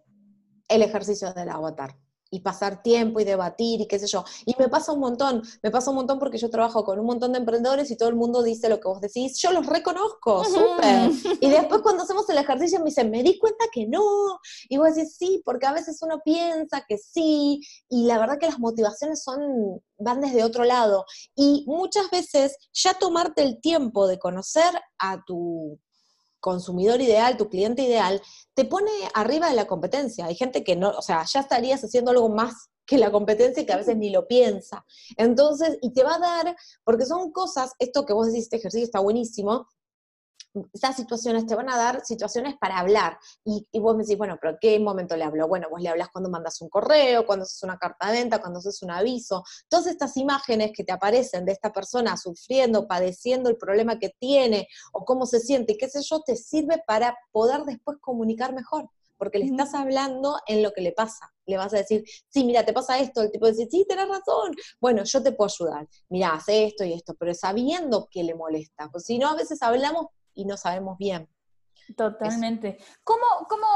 el ejercicio del avatar y pasar tiempo y debatir y qué sé yo. Y me pasa un montón, me pasa un montón porque yo trabajo con un montón de emprendedores y todo el mundo dice lo que vos decís, yo los reconozco, súper. Y después cuando hacemos el ejercicio me dicen, me di cuenta que no. Y vos decís, sí, porque a veces uno piensa que sí, y la verdad que las motivaciones son, van desde otro lado. Y muchas veces ya tomarte el tiempo de conocer a tu consumidor ideal, tu cliente ideal, te pone arriba de la competencia. Hay gente que no, o sea, ya estarías haciendo algo más que la competencia y que a veces ni lo piensa. Entonces, y te va a dar, porque son cosas, esto que vos decís, este ejercicio está buenísimo, esas situaciones te van a dar situaciones para hablar. Y, vos me decís, bueno, pero ¿qué momento le hablo? Bueno, vos le hablas cuando mandas un correo, cuando haces una carta de venta, cuando haces un aviso. Todas estas imágenes que te aparecen de esta persona sufriendo, padeciendo el problema que tiene o cómo se siente, qué sé yo, te sirve para poder después comunicar mejor. Porque le estás hablando en lo que le pasa. Le vas a decir, sí, mira, te pasa esto. El tipo dice, sí, tenés razón. Bueno, yo te puedo ayudar. Mira, hace esto y esto, pero sabiendo que le molesta. Pues si no, a veces hablamos y no sabemos bien. Totalmente. ¿Cómo, ¿Cómo,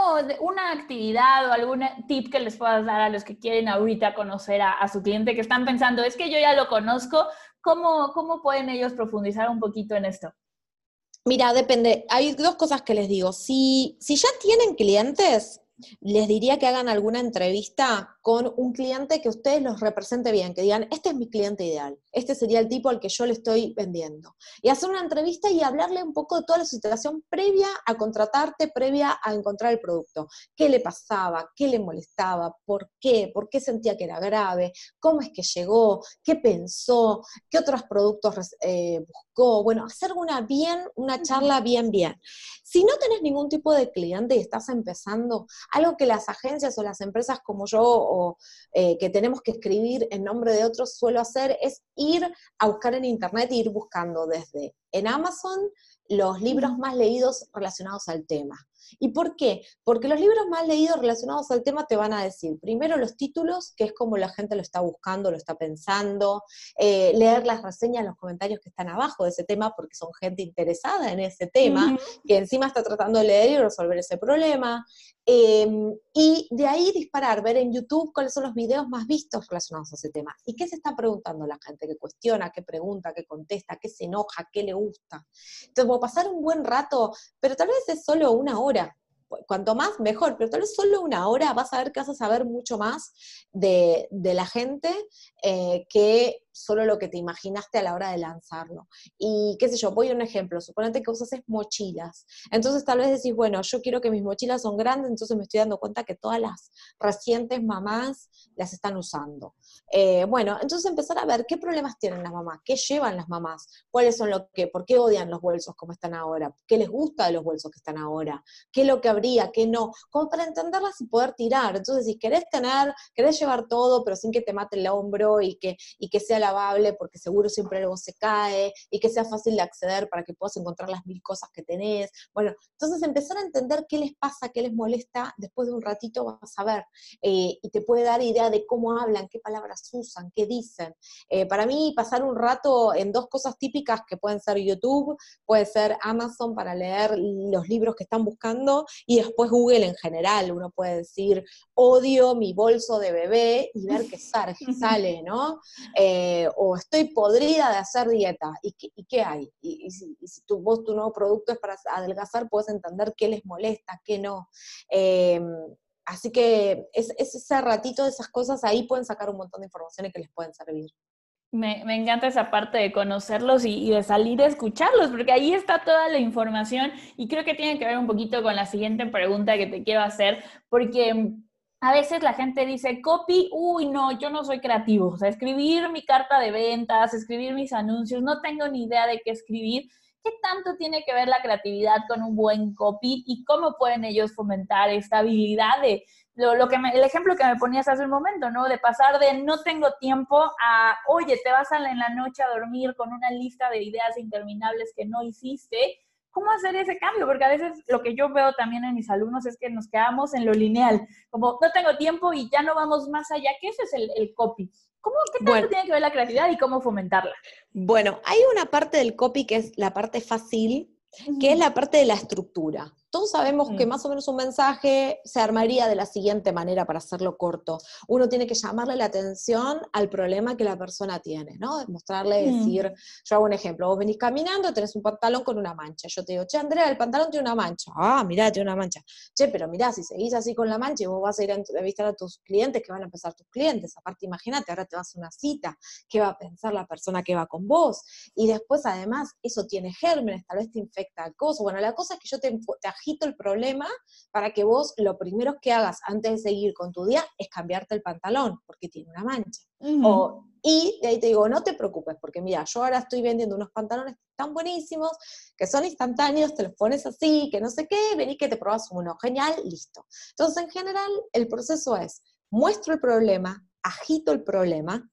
una actividad o algún tip que les puedas dar a los que quieren ahorita conocer a, su cliente, que están pensando, es que yo ya lo conozco, ¿cómo, ¿cómo pueden ellos profundizar un poquito en esto? Mira, depende. Hay dos cosas que les digo. Si, si ya tienen clientes, les diría que hagan alguna entrevista con un cliente que ustedes los represente bien, que digan, este es mi cliente ideal, este sería el tipo al que yo le estoy vendiendo. Y hacer una entrevista y hablarle un poco de toda la situación previa a contratarte, previa a encontrar el producto. ¿Qué le pasaba? ¿Qué le molestaba? ¿Por qué? ¿Por qué sentía que era grave? ¿Cómo es que llegó? ¿Qué pensó? ¿Qué otros productos eh, buscó? Bueno, hacer una bien, una charla bien, bien. Si no tenés ningún tipo de cliente y estás empezando, algo que las agencias o las empresas como yo o eh, que tenemos que escribir en nombre de otros suelo hacer es ir a buscar en internet e ir buscando desde en Amazon los libros más leídos relacionados al tema. ¿Y por qué? Porque los libros más leídos relacionados al tema te van a decir, primero los títulos, que es como la gente lo está buscando, lo está pensando, eh, leer las reseñas, los comentarios que están abajo de ese tema, porque son gente interesada en ese tema, que encima está tratando de leer y resolver ese problema. Em, y de ahí disparar, ver en YouTube cuáles son los videos más vistos relacionados a ese tema. ¿Y qué se está preguntando la gente? ¿Qué cuestiona? ¿Qué pregunta? ¿Qué contesta? ¿Qué se enoja? ¿Qué le gusta? Entonces, a pasar un buen rato, pero tal vez es solo una hora cuanto más, mejor, pero tal vez solo una hora vas a ver que vas a saber mucho más de, la gente eh, que solo lo que te imaginaste a la hora de lanzarlo. Y qué sé yo, voy a un ejemplo, suponete que usas mochilas. Entonces tal vez decís, bueno, yo quiero que mis mochilas son grandes, entonces me estoy dando cuenta que todas las recientes mamás las están usando. Eh, bueno, entonces empezar a ver qué problemas tienen las mamás, qué llevan las mamás, cuáles son lo que, por qué odian los bolsos como están ahora, qué les gusta de los bolsos que están ahora, qué es lo que habría, qué no, como para entenderlas y poder tirar. Entonces, si querés tener, querés llevar todo, pero sin que te mate el hombro y que, y que sea lavable, porque seguro siempre algo se cae, y que sea fácil de acceder para que puedas encontrar las mil cosas que tenés. Bueno, entonces empezar a entender qué les pasa, qué les molesta, después de un ratito vas a ver, eh, y te puede dar idea de cómo hablan, qué palabras usan, qué dicen. Eh, para mí, pasar un rato en dos cosas típicas que pueden ser YouTube, puede ser Amazon para leer los libros que están buscando, y después Google en general. Uno puede decir, odio mi bolso de bebé y ver qué sale, ¿no? Eh, o estoy podrida de hacer dieta. ¿Y qué, hay? Y, si, tu, vos tu nuevo producto es para adelgazar, puedes entender qué les molesta, qué no. Em, así que es, ese ratito de esas cosas, ahí pueden sacar un montón de informaciones que les pueden servir. Me, encanta esa parte de conocerlos y, de salir a escucharlos, porque ahí está toda la información y creo que tiene que ver un poquito con la siguiente pregunta que te quiero hacer, porque a veces la gente dice, copy, uy, no, yo no soy creativo. O sea, escribir mi carta de ventas, escribir mis anuncios, no tengo ni idea de qué escribir. ¿Qué tanto tiene que ver la creatividad con un buen copy y cómo pueden ellos fomentar esta habilidad de lo, que el ejemplo que me ponías hace un momento, ¿no? De pasar de no tengo tiempo a, oye, te vas a en la noche a dormir con una lista de ideas interminables que no hiciste ¿cómo hacer ese cambio? Porque a veces lo que yo veo también en mis alumnos es que nos quedamos en lo lineal, como no tengo tiempo y ya no vamos más allá, que ese es el, copy. ¿Cómo, ¿Qué tanto tiene que ver la creatividad y cómo fomentarla? Bueno, hay una parte del copy que es la parte fácil, que es la parte de la estructura. Todos sabemos que mm. más o menos un mensaje se armaría de la siguiente manera para hacerlo corto. Uno tiene que llamarle la atención al problema que la persona tiene, ¿no? Mostrarle, mm. decir, yo hago un ejemplo, vos venís caminando, tenés un pantalón con una mancha. Yo te digo, che, Andrea, el pantalón tiene una mancha. Ah, mirá, tiene una mancha. Che, pero mirá, si seguís así con la mancha y vos vas a ir a entrevistar a tus clientes, que van a empezar tus clientes. Aparte, imagínate, ahora te vas a una cita, ¿qué va a pensar la persona que va con vos? Y después, además, eso tiene gérmenes, tal vez te infecta cosas. Bueno, la cosa es que yo te, te el problema para que vos lo primero que hagas antes de seguir con tu día es cambiarte el pantalón, porque tiene una mancha. o, y de ahí te digo, no te preocupes, porque mira, yo ahora estoy vendiendo unos pantalones tan buenísimos, que son instantáneos, te los pones así, que no sé qué, vení que te probas uno, genial, listo. Entonces, en general, el proceso es, muestro el problema, agito el problema,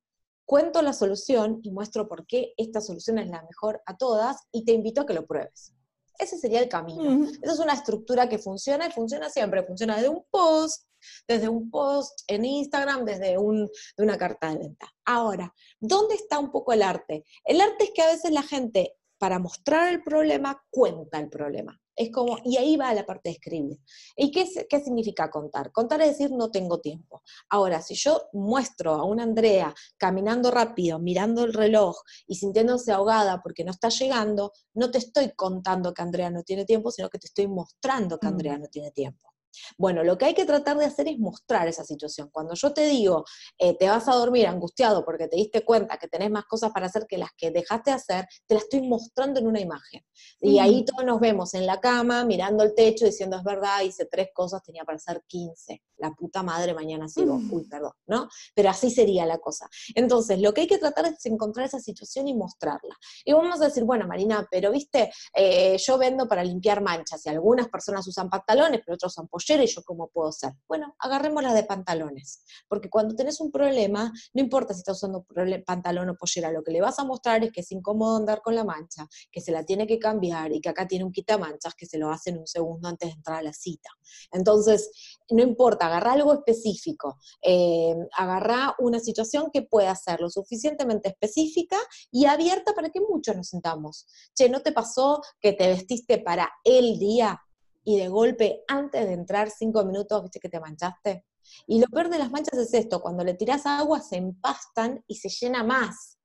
cuento la solución y muestro por qué esta solución es la mejor a todas y te invito a que lo pruebes. Ese sería el camino. Esa es una estructura que funciona y funciona siempre. Funciona desde un post, desde un post en Instagram, desde una carta de venta. Ahora, ¿dónde está un poco el arte? El arte es que a veces la gente, para mostrar el problema, cuenta el problema. Es como, y ahí va la parte de escribir. ¿Y qué, qué significa contar? Contar es decir, no tengo tiempo. Ahora, si yo muestro a una Andrea caminando rápido, mirando el reloj y sintiéndose ahogada porque no está llegando, no te estoy contando que Andrea no tiene tiempo, sino que te estoy mostrando que mm. Andrea no tiene tiempo. Bueno, lo que hay que tratar de hacer es mostrar esa situación. Cuando yo te digo, eh, te vas a dormir angustiado porque te diste cuenta que tenés más cosas para hacer que las que dejaste de hacer, te la estoy mostrando en una imagen. Y ahí todos nos vemos en la cama, mirando el techo, diciendo, es verdad, hice tres cosas, tenía para hacer 15. La puta madre, mañana sigo. Uy, perdón, ¿no? Pero así sería la cosa. Entonces, lo que hay que tratar es encontrar esa situación y mostrarla. Y vamos a decir, bueno, Marina, pero viste, eh, yo vendo para limpiar manchas y algunas personas usan pantalones, pero otros usan y yo cómo puedo ser. Bueno, agarremos la de pantalones, porque cuando tenés un problema, no importa si estás usando pantalón o pollera, lo que le vas a mostrar es que es incómodo andar con la mancha, que se la tiene que cambiar y que acá tiene un quitamanchas que se lo hace en un segundo antes de entrar a la cita. Entonces, no importa, agarra algo específico, eh, agarra una situación que pueda ser lo suficientemente específica y abierta para que muchos nos sentamos. Che, ¿no te pasó que te vestiste para el día? Y de golpe, antes de entrar cinco minutos, viste que te manchaste. Y lo peor de las manchas es esto, cuando le tiras agua se empastan y se llena más.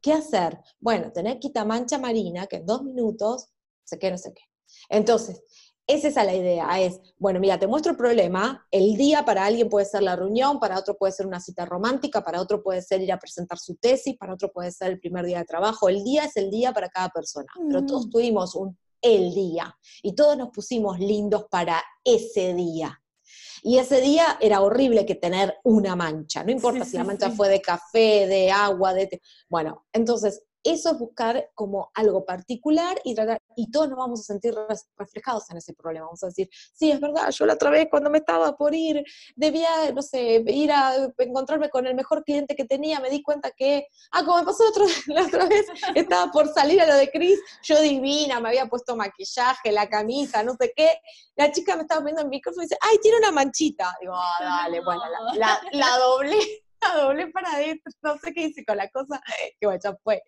¿Qué hacer? Bueno, tener quita mancha marina, que en dos minutos, sé qué, no sé qué. Entonces, esa es la idea, es, bueno, mira, te muestro el problema, el día para alguien puede ser la reunión, para otro puede ser una cita romántica, para otro puede ser ir a presentar su tesis, para otro puede ser el primer día de trabajo, el día es el día para cada persona, pero todos tuvimos un el día. Y todos nos pusimos lindos para ese día. Y ese día era horrible que tener una mancha, no importa si la mancha fue de café, de agua, de... Bueno, entonces eso es buscar como algo particular y y todos nos vamos a sentir reflejados en ese problema. Vamos a decir, sí, es verdad, yo la otra vez cuando me estaba por ir, debía, no sé, ir a encontrarme con el mejor cliente que tenía, me di cuenta que, ah, como me pasó la otra vez, estaba por salir a lo de Chris, yo divina, me había puesto maquillaje, la camisa, no sé qué, la chica me estaba viendo en mi micrófono y dice, ay, tiene una manchita. Digo, ah, dale, bueno, la, la, la doblé doble para adentro, no sé qué hice con la cosa, que bueno, ya fue.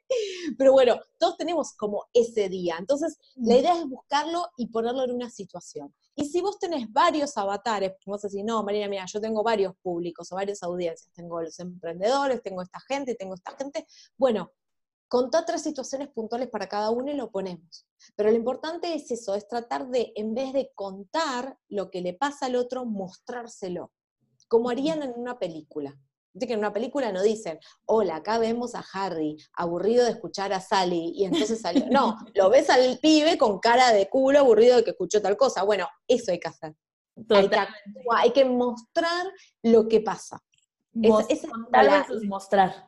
Pero bueno, todos tenemos como ese día. Entonces, la mm. idea es buscarlo y ponerlo en una situación. Y si vos tenés varios avatares, vos decís, no, Marina, mira, yo tengo varios públicos o varias audiencias, tengo los emprendedores, tengo esta gente, tengo esta gente, bueno, contá tres situaciones puntuales para cada uno y lo ponemos. Pero lo importante es eso, es tratar de, en vez de contar lo que le pasa al otro, mostrárselo, como harían en una película que en una película no dicen, hola, acá vemos a Harry, aburrido de escuchar a Sally, y entonces salió. No, lo ves al pibe con cara de culo, aburrido de que escuchó tal cosa. Bueno, eso hay que hacer. Hay que, mostrar lo que pasa. es, mostrar.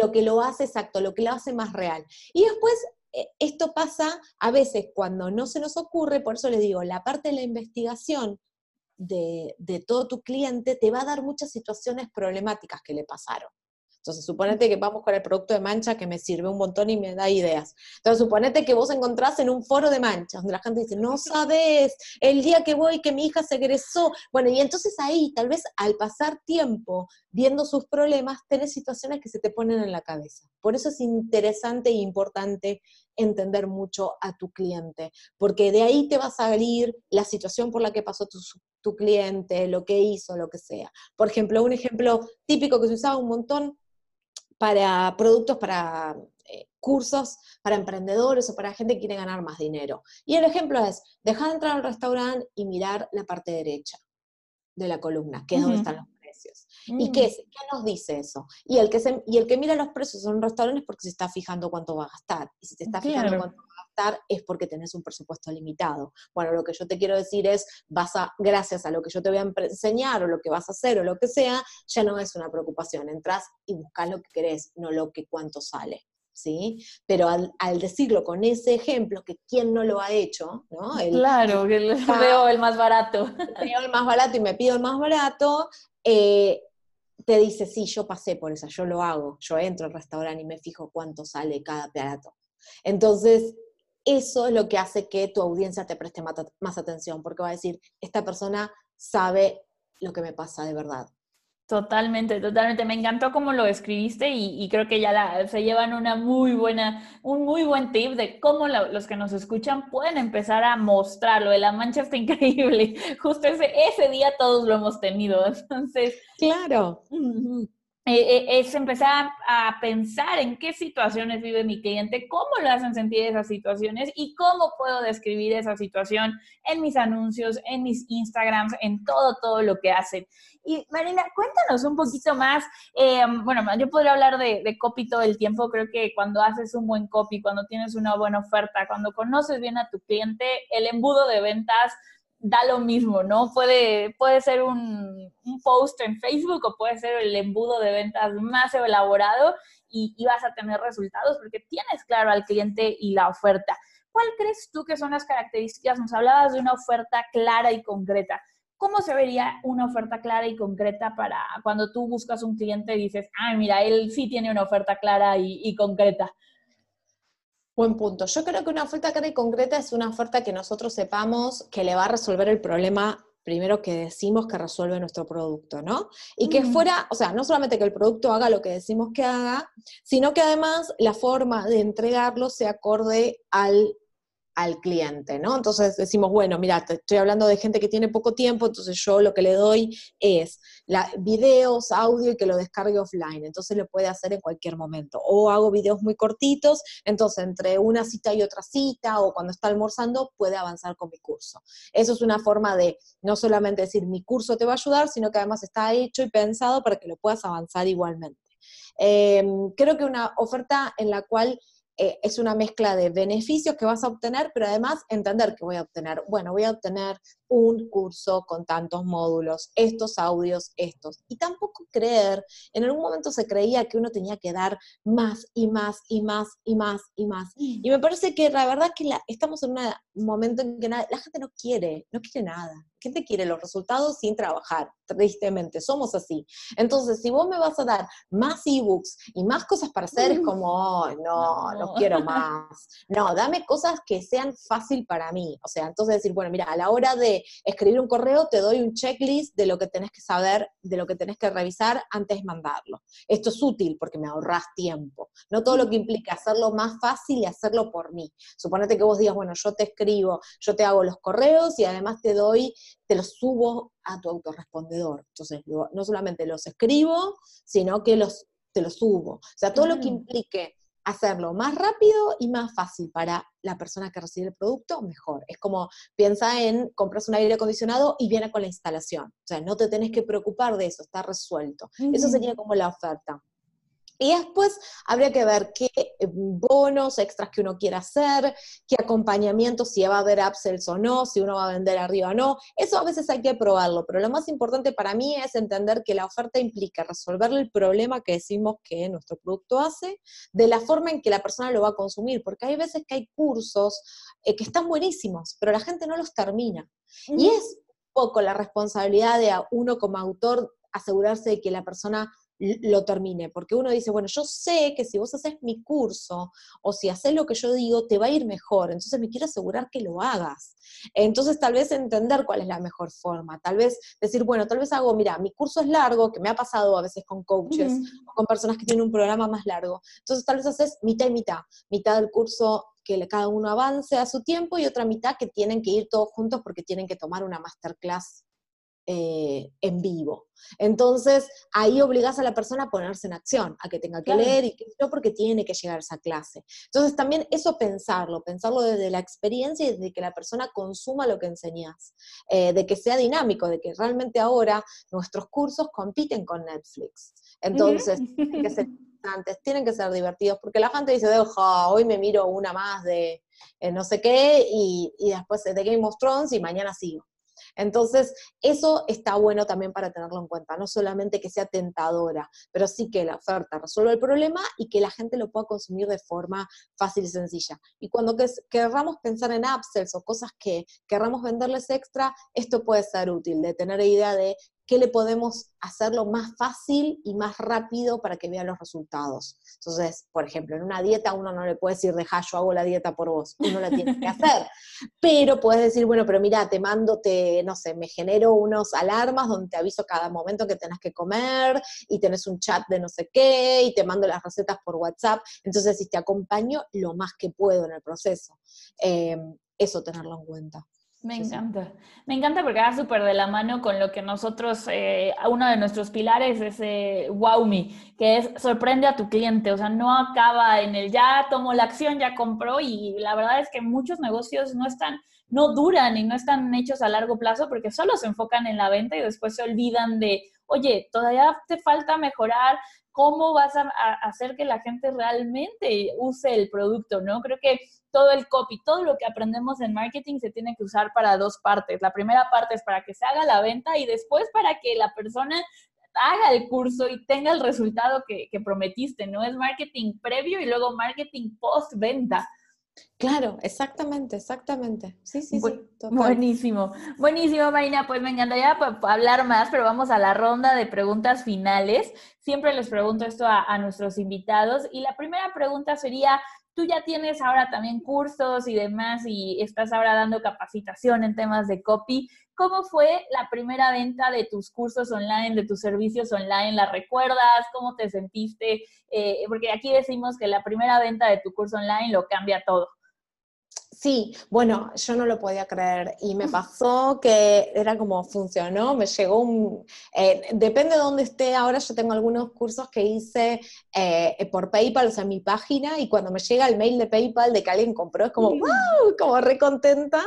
Lo que, lo hace exacto, lo que lo hace más real. Y después eh, esto pasa a veces cuando no se nos ocurre, por eso les digo, la parte de la investigación de, todo tu cliente te va a dar muchas situaciones problemáticas que le pasaron. Entonces, suponete que vamos con el producto de mancha que me sirve un montón y me da ideas. Entonces, suponete que vos encontrás en un foro de manchas, donde la gente dice, no sabes, el día que voy, que mi hija se egresó. Bueno, y entonces ahí, tal vez al pasar tiempo viendo sus problemas, tenés situaciones que se te ponen en la cabeza. Por eso es interesante e importante entender mucho a tu cliente, porque de ahí te va a salir la situación por la que pasó tu, tu cliente, lo que hizo, lo que sea. Por ejemplo, un ejemplo típico que se usaba un montón para productos, para eh, cursos, para emprendedores o para gente que quiere ganar más dinero. Y el ejemplo es, dejar de entrar al restaurante y mirar la parte derecha de la columna, que es donde están los precios. ¿Y qué, mm. es, qué nos dice eso? Y el, que y el que mira los precios son restaurantes porque se está fijando cuánto va a gastar. Y si te está fijando cuánto es porque tenés un presupuesto limitado. Bueno, lo que yo te quiero decir es, vas a, gracias a lo que yo te voy a enseñar o lo que vas a hacer o lo que sea, ya no es una preocupación. Entras y buscas lo que querés, no lo que cuánto sale. ¿Sí? Pero al, decirlo con ese ejemplo, que quién no lo ha hecho, ¿no? claro, que veo el más barato. Veo el más barato y me pido el más barato, eh, te dice, sí, yo pasé por eso, yo lo hago, yo entro al restaurante y me fijo cuánto sale cada plato. Entonces, eso es lo que hace que tu audiencia te preste más atención, porque va a decir, esta persona sabe lo que me pasa de verdad. Totalmente, totalmente. Me encantó cómo lo escribiste y, creo que ya se llevan una muy buena, un muy buen tip de cómo los que nos escuchan pueden empezar a mostrarlo. De la mancha está increíble. Justo ese, ese día todos lo hemos tenido. Entonces. Claro. Es empezar a, pensar en qué situaciones vive mi cliente, cómo lo hacen sentir esas situaciones y cómo puedo describir esa situación en mis anuncios, en mis Instagrams, en todo, todo lo que hacen. Y Marina, cuéntanos un poquito más. Eh, bueno, yo podría hablar de, de, copy todo el tiempo. Creo que cuando haces un buen copy, cuando tienes una buena oferta, cuando conoces bien a tu cliente, el embudo de ventas da lo mismo, ¿no? Puede, puede ser un, post en Facebook o puede ser el embudo de ventas más elaborado y, y, vas a tener resultados porque tienes claro al cliente y la oferta. ¿Cuál crees tú que son las características? Nos hablabas de una oferta clara y concreta. ¿Cómo se vería una oferta clara y concreta para cuando tú buscas un cliente y dices, ah, mira, él sí tiene una oferta clara y, y concreta? Buen punto. Yo creo que una oferta clara y concreta es una oferta que nosotros sepamos que le va a resolver el problema primero que decimos que resuelve nuestro producto, ¿no? Y que fuera, o sea, no solamente que el producto haga lo que decimos que haga, sino que además la forma de entregarlo se acorde al al cliente, ¿no? Entonces decimos, bueno, mira, te estoy hablando de gente que tiene poco tiempo, entonces yo lo que le doy es videos, audio y que lo descargue offline, entonces lo puede hacer en cualquier momento. O hago videos muy cortitos, entonces entre una cita y otra cita o cuando está almorzando puede avanzar con mi curso. Eso es una forma de no solamente decir mi curso te va a ayudar, sino que además está hecho y pensado para que lo puedas avanzar igualmente. Em, creo que una oferta en la cual eh, es una mezcla de beneficios que vas a obtener, pero además entender que voy a obtener. Bueno, voy a obtener un curso con tantos módulos, estos audios, estos. Y tampoco creer, en algún momento se creía que uno tenía que dar más y más y más y más y más. Y me parece que la verdad es que estamos en un momento en que la gente no quiere, no quiere nada gente quiere los resultados sin trabajar, tristemente, somos así. Entonces, si vos me vas a dar más ebooks y más cosas para hacer, es como, no, no, quiero más. No, dame cosas que sean fácil para mí. O sea, entonces decir, bueno, mira, a la hora de escribir un correo te doy un checklist de lo que tenés que saber, de lo que tenés que revisar antes de mandarlo. Esto es útil porque me ahorras tiempo. No todo lo que implica hacerlo más fácil y hacerlo por mí. Suponete que vos digas, bueno, yo te escribo, yo te hago los correos y además te doy te los subo a tu autorrespondedor. Entonces, no solamente los escribo, sino que los, te los subo. O sea, todo lo que implique hacerlo más rápido y más fácil para la persona que recibe el producto, mejor. Es como piensa en compras un aire acondicionado y viene con la instalación. O sea, no te tenés que preocupar de eso, está resuelto. Eso sería como la oferta. Y después habría que ver qué eh, bonos extras que uno quiera hacer, qué acompañamiento, si va a haber upsells o no, si uno va a vender arriba o no. Eso a veces hay que probarlo, pero lo más importante para mí es entender que la oferta implica resolverle el problema que decimos que nuestro producto hace, de la forma en que la persona lo va a consumir, porque hay veces que hay cursos eh, que están buenísimos, pero la gente no los termina. Y es un poco la responsabilidad de uno como autor asegurarse de que la persona lo termine, porque uno dice, bueno, yo sé que si vos haces mi curso o si haces lo que yo digo, te va a ir mejor, entonces me quiero asegurar que lo hagas. Entonces tal vez entender cuál es la mejor forma, tal vez decir, bueno, tal vez hago, mira, mi curso es largo, que me ha pasado a veces con coaches o con personas que tienen un programa más largo, entonces tal vez haces mitad y mitad, mitad del curso que cada uno avance a su tiempo y otra mitad que tienen que ir todos juntos porque tienen que tomar una masterclass eh, en vivo. Entonces, ahí obligas a la persona a ponerse en acción, a que tenga que leer y que no porque tiene que llegar a esa clase. Entonces, también eso pensarlo, pensarlo desde la experiencia y desde que la persona consuma lo que enseñas, eh, de que sea dinámico, de que realmente ahora nuestros cursos compiten con Netflix. Entonces, tienen que ser interesantes, tienen que ser divertidos, porque la gente dice, ojo, hoy me miro una más de eh, no sé qué y, y después de Game of Thrones y mañana sigo. Entonces, eso está bueno también para tenerlo en cuenta, no solamente que sea tentadora, pero sí que la oferta resuelva el problema y que la gente lo pueda consumir de forma fácil y sencilla. Y cuando querramos pensar en upsells o cosas que querramos venderles extra, esto puede ser útil, de tener idea de qué le podemos hacerlo más fácil y más rápido para que vean los resultados. Entonces, por ejemplo, en una dieta uno no le puede decir, deja, yo hago la dieta por vos, uno la tiene que hacer. Pero puedes decir, bueno, pero mira, te mando, te, no sé, me genero unos alarmas donde te aviso cada momento que tenés que comer y tenés un chat de no sé qué y te mando las recetas por WhatsApp. Entonces, si te acompaño lo más que puedo en el proceso. Eh, eso tenerlo en cuenta. Me encanta. Me encanta porque va súper de la mano con lo que nosotros, eh, uno de nuestros pilares es eh, Wow Me, que es sorprende a tu cliente. O sea, no acaba en el ya tomó la acción, ya compró y la verdad es que muchos negocios no están, no duran y no están hechos a largo plazo porque solo se enfocan en la venta y después se olvidan de, oye, todavía te falta mejorar cómo vas a, hacer que la gente realmente use el producto, ¿no? Creo que todo el copy, todo lo que aprendemos en marketing se tiene que usar para dos partes. La primera parte es para que se haga la venta y después para que la persona haga el curso y tenga el resultado que, que prometiste, ¿no? Es marketing previo y luego marketing post-venta. Claro, exactamente, exactamente. Sí, sí, sí. Buenísimo, buenísimo, Marina. Pues me encantaría hablar más, pero vamos a la ronda de preguntas finales. Siempre les pregunto esto a, nuestros invitados y la primera pregunta sería, tú ya tienes ahora también cursos y demás y estás ahora dando capacitación en temas de copy. ¿Cómo fue la primera venta de tus cursos online, de tus servicios online? ¿La recuerdas? ¿Cómo te sentiste? Eh, porque aquí decimos que la primera venta de tu curso online lo cambia todo. Sí, bueno, yo no lo podía creer y me pasó que era como funcionó, me llegó un, eh, depende de dónde esté, ahora yo tengo algunos cursos que hice eh, por PayPal, o sea, mi página, y cuando me llega el mail de PayPal de que alguien compró, es como, wow, como re contenta,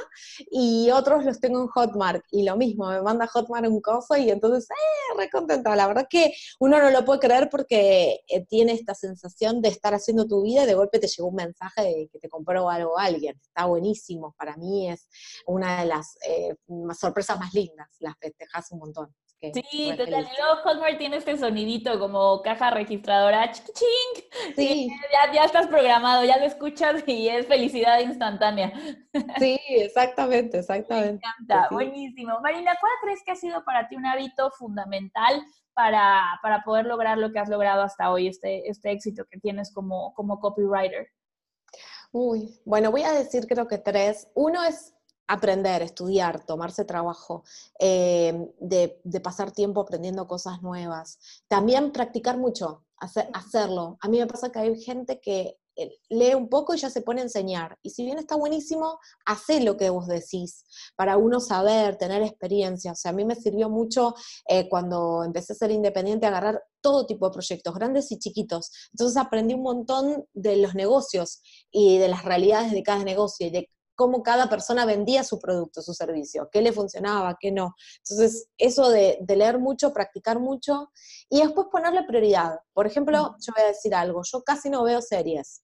y otros los tengo en Hotmart, y lo mismo, me manda Hotmart un coso y entonces, eh, re contenta, la verdad que uno no lo puede creer porque eh, tiene esta sensación de estar haciendo tu vida y de golpe te llegó un mensaje de que te compró algo alguien buenísimo. Para mí es una de las eh, sorpresas más lindas. Las festejas un montón. Sí, total. Y luego Hotmart tiene este sonidito como caja registradora. ¡Ching! Sí. ya, ya, estás programado, ya lo escuchas y es felicidad instantánea. Sí, exactamente, exactamente. Me encanta, buenísimo. Marina, ¿cuál crees que ha sido para ti un hábito fundamental para, para poder lograr lo que has logrado hasta hoy, este, este éxito que tienes como, como copywriter? Uy, bueno, voy a decir creo que tres. Uno es aprender, estudiar, tomarse trabajo, eh, de, pasar tiempo aprendiendo cosas nuevas. También practicar mucho, hacerlo. A mí me pasa que hay gente que lee un poco y ya se pone a enseñar. Y si bien está buenísimo, hace lo que vos decís, para uno saber, tener experiencia. O sea, a mí me sirvió mucho eh, cuando empecé a ser independiente, agarrar todo tipo de proyectos, grandes y chiquitos. Entonces aprendí un montón de los negocios y de las realidades de cada negocio y de cómo cada persona vendía su producto, su servicio, qué le funcionaba, qué no. Entonces, eso de, de, leer mucho, practicar mucho y después ponerle prioridad. Por ejemplo, mm. yo voy a decir algo, yo casi no veo series.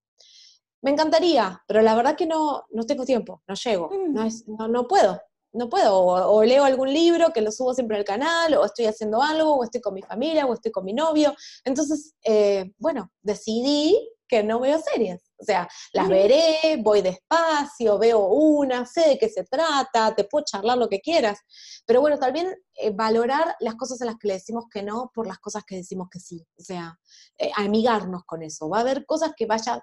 Me encantaría, pero la verdad que no, no tengo tiempo, no llego, mm. no, es, no, no puedo no puedo, o, leo algún libro que lo subo siempre al canal, o estoy haciendo algo, o estoy con mi familia, o estoy con mi novio. Entonces, eh, bueno, decidí que no veo series. O sea, las veré, voy despacio, veo una, sé de qué se trata, te puedo charlar lo que quieras. Pero bueno, también eh, valorar las cosas a las que le decimos que no por las cosas que decimos que sí. O sea, eh, amigarnos con eso. Va a haber cosas que vaya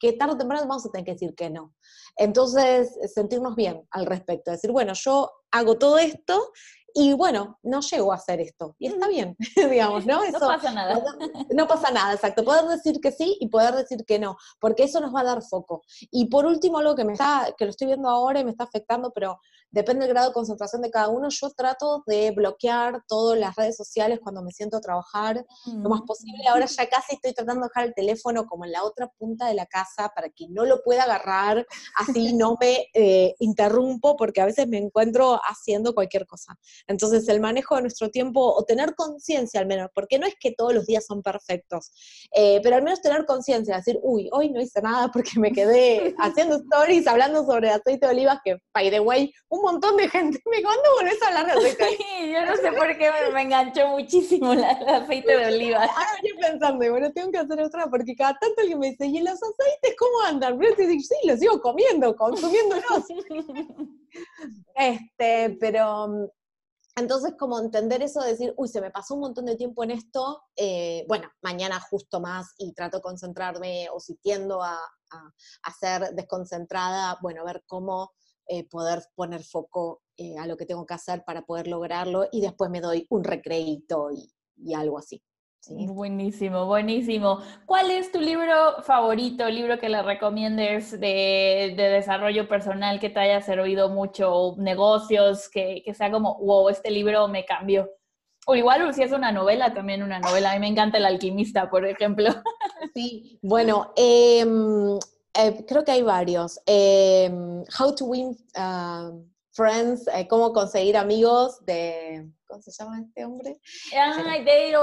que tarde o temprano vamos a tener que decir que no. Entonces, sentirnos bien al respecto, decir, bueno, yo hago todo esto y bueno, no llego a hacer esto. Y está bien, digamos, ¿no? no pasa nada. No, pasa nada, exacto. Poder decir que sí y poder decir que no, porque eso nos va a dar foco. Y por último, algo que me está, que lo estoy viendo ahora y me está afectando, pero depende del grado de concentración de cada uno, yo trato de bloquear todas las redes sociales cuando me siento a trabajar lo más posible. Ahora ya casi estoy tratando de dejar el teléfono como en la otra punta de la casa para que no lo pueda agarrar, así no me eh, interrumpo, porque a veces me encuentro haciendo cualquier cosa. Entonces, el manejo de nuestro tiempo, o tener conciencia al menos, porque no es que todos los días son perfectos, eh, pero al menos tener conciencia, decir, uy, hoy no hice nada porque me quedé haciendo stories hablando sobre aceite de olivas, que, by the way, un montón de gente me ¿cuándo volvés a hablar de aceite de Sí, yo no sé por qué me, enganchó muchísimo el aceite de oliva. Ahora estoy pensando, bueno, tengo que hacer otra, porque cada tanto alguien me dice, ¿y los aceites cómo andan? Pero te digo, sí, los sigo comiendo, consumiéndolos. este, pero entonces, como entender eso de decir, uy, se me pasó un montón de tiempo en esto, eh, bueno, mañana justo más y trato de concentrarme o si tiendo a, a, ser desconcentrada, bueno, ver cómo eh, poder poner foco eh, a lo que tengo que hacer para poder lograrlo y después me doy un recreito y, algo así. Buenísimo, buenísimo. ¿Cuál es tu libro favorito, libro que le recomiendes de, desarrollo personal que te haya servido mucho, negocios, que, sea como, wow, este libro me cambió? O igual si es una novela, también una novela. A mí me encanta El alquimista, por ejemplo. Sí, bueno, em, eh, creo que hay varios. Em, How to Win um, Friends, eh, cómo conseguir amigos de, ¿cómo se llama este hombre? Ay, Dale.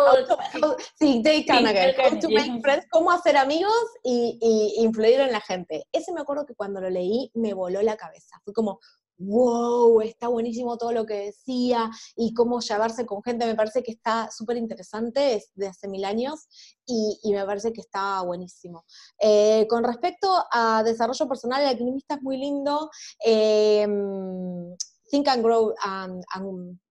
Sí, Dale Carnegie. How to make friends, cómo hacer amigos y, y, influir en la gente. Ese me acuerdo que cuando lo leí me voló la cabeza. Fue como, wow, está buenísimo todo lo que decía y cómo llevarse con gente, me parece que está súper interesante, es de hace mil años y, me parece que está buenísimo. Eh, con respecto a desarrollo personal, el alquimista es muy lindo. Em, Think and Grow, and,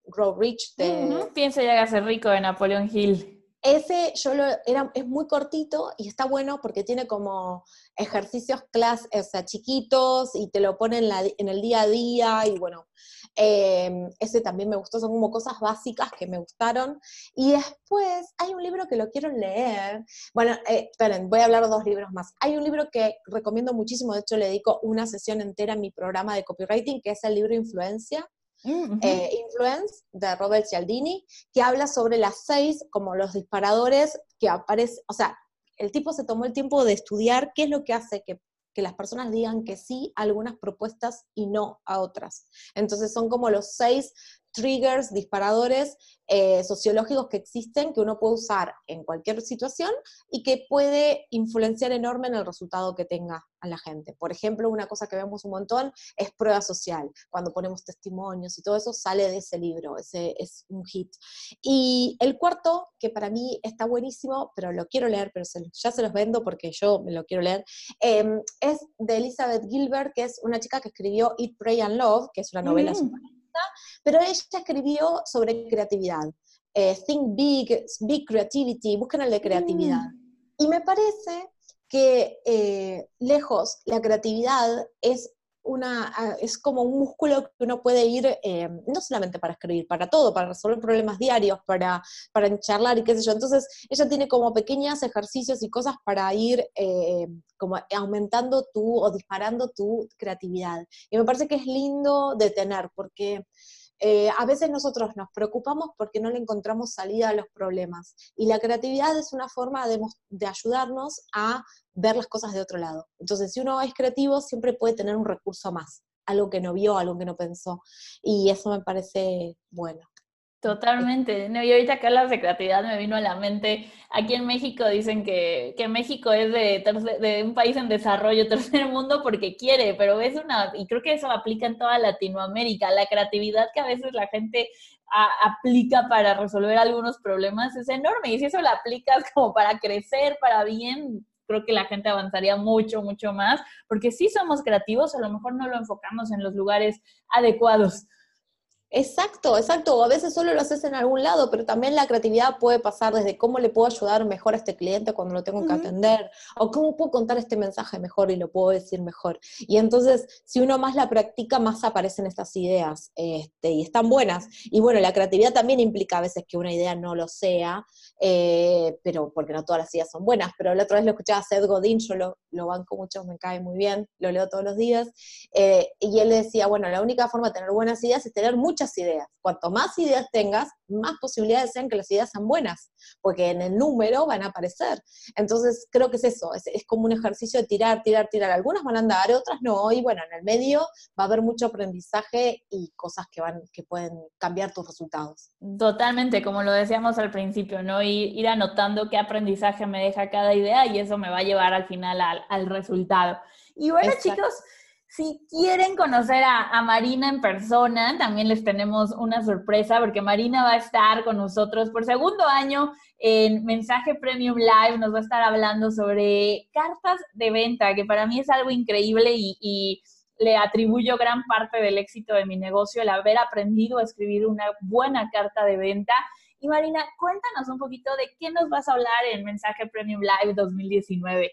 Grow Rich. De... Piensa y hágase rico de Napoleón Hill. Ese yo lo, era, es muy cortito y está bueno porque tiene como ejercicios clase, o sea, chiquitos y te lo pone en, el día a día y bueno, em, ese también me gustó, son como cosas básicas que me gustaron. Y después hay un libro que lo quiero leer. Bueno, eh, esperen, voy a hablar de dos libros más. Hay un libro que recomiendo muchísimo, de hecho le dedico una sesión entera a mi programa de copywriting, que es el libro Influencia Eh, Influence de Robert Cialdini, que habla sobre las seis, como los disparadores que aparecen, o sea, el tipo se tomó el tiempo de estudiar qué es lo que hace que, que las personas digan que sí a algunas propuestas y no a otras. Entonces son como los seis triggers, disparadores eh, sociológicos que existen que uno puede usar en cualquier situación y que puede influenciar enorme en el resultado que tenga a la gente. Por ejemplo, una cosa que vemos un montón es prueba social. Cuando ponemos testimonios y todo eso sale de ese libro, ese es un hit. Y el cuarto, que para mí está buenísimo, pero lo quiero leer, pero ya se los vendo porque yo me lo quiero leer, em, es de Elizabeth Gilbert, que es una chica que escribió Eat, Pray and Love, que es una novela mm pero ella escribió sobre creatividad. Eh, think Big, Big Creativity, busquen el de creatividad. Mm. Y me parece que eh, lejos la creatividad es una, ah, es como un músculo que uno puede ir, eh, no solamente para escribir, para todo, para resolver problemas diarios, para, para charlar y qué sé yo. Entonces, ella tiene como pequeños ejercicios y cosas para ir como aumentando tu o disparando tu creatividad. Y me parece que es lindo de tener, porque eh, a veces nosotros nos preocupamos porque no le encontramos salida a los problemas y la creatividad es una forma de, ayudarnos a ver las cosas de otro lado. Entonces, si uno es creativo, siempre puede tener un recurso más, algo que no vio, algo que no pensó y eso me parece bueno. Totalmente. No, y ahorita que hablas de creatividad me vino a la mente, aquí en México dicen que, que México es de, de, un país en desarrollo, tercer mundo, porque quiere, pero es una, y creo que eso aplica en toda Latinoamérica, la creatividad que a veces la gente aplica para resolver algunos problemas es enorme, y si eso lo aplicas como para crecer, para bien, creo que la gente avanzaría mucho, mucho más, porque si somos creativos, a lo mejor no lo enfocamos en los lugares adecuados. Exacto, exacto. A veces solo lo haces en algún lado, pero también la creatividad puede pasar desde cómo le puedo ayudar mejor a este cliente cuando lo tengo que atender, o cómo puedo contar este mensaje mejor y lo puedo decir mejor. Y entonces, si uno más la practica, más aparecen estas ideas, este, y están buenas. Y bueno, la creatividad también implica a veces que una idea no lo sea, eh, pero porque no todas las ideas son buenas. Pero la otra vez lo escuchaba a Seth Godin, yo lo, lo banco mucho, me cae muy bien, lo leo todos los días, eh, y él decía, bueno, la única forma de tener buenas ideas es tener muchas muchas ideas. Cuanto más ideas tengas, más posibilidades sean que las ideas sean buenas, porque en el número van a aparecer. Entonces, creo que es eso, es, como un ejercicio de tirar, tirar, tirar. Algunas van a andar, otras no, y bueno, en el medio va a haber mucho aprendizaje y cosas que, van, que pueden cambiar tus resultados. Totalmente, como lo decíamos al principio, ¿no? Ir, ir anotando qué aprendizaje me deja cada idea y eso me va a llevar al final al, al resultado. Y bueno, chicos, si quieren conocer a, Marina en persona, también les tenemos una sorpresa porque Marina va a estar con nosotros por segundo año en Mensaje Premium Live. Nos va a estar hablando sobre cartas de venta, que para mí es algo increíble y, le atribuyo gran parte del éxito de mi negocio el haber aprendido a escribir una buena carta de venta. Y Marina, cuéntanos un poquito de qué nos vas a hablar en Mensaje Premium Live 2019.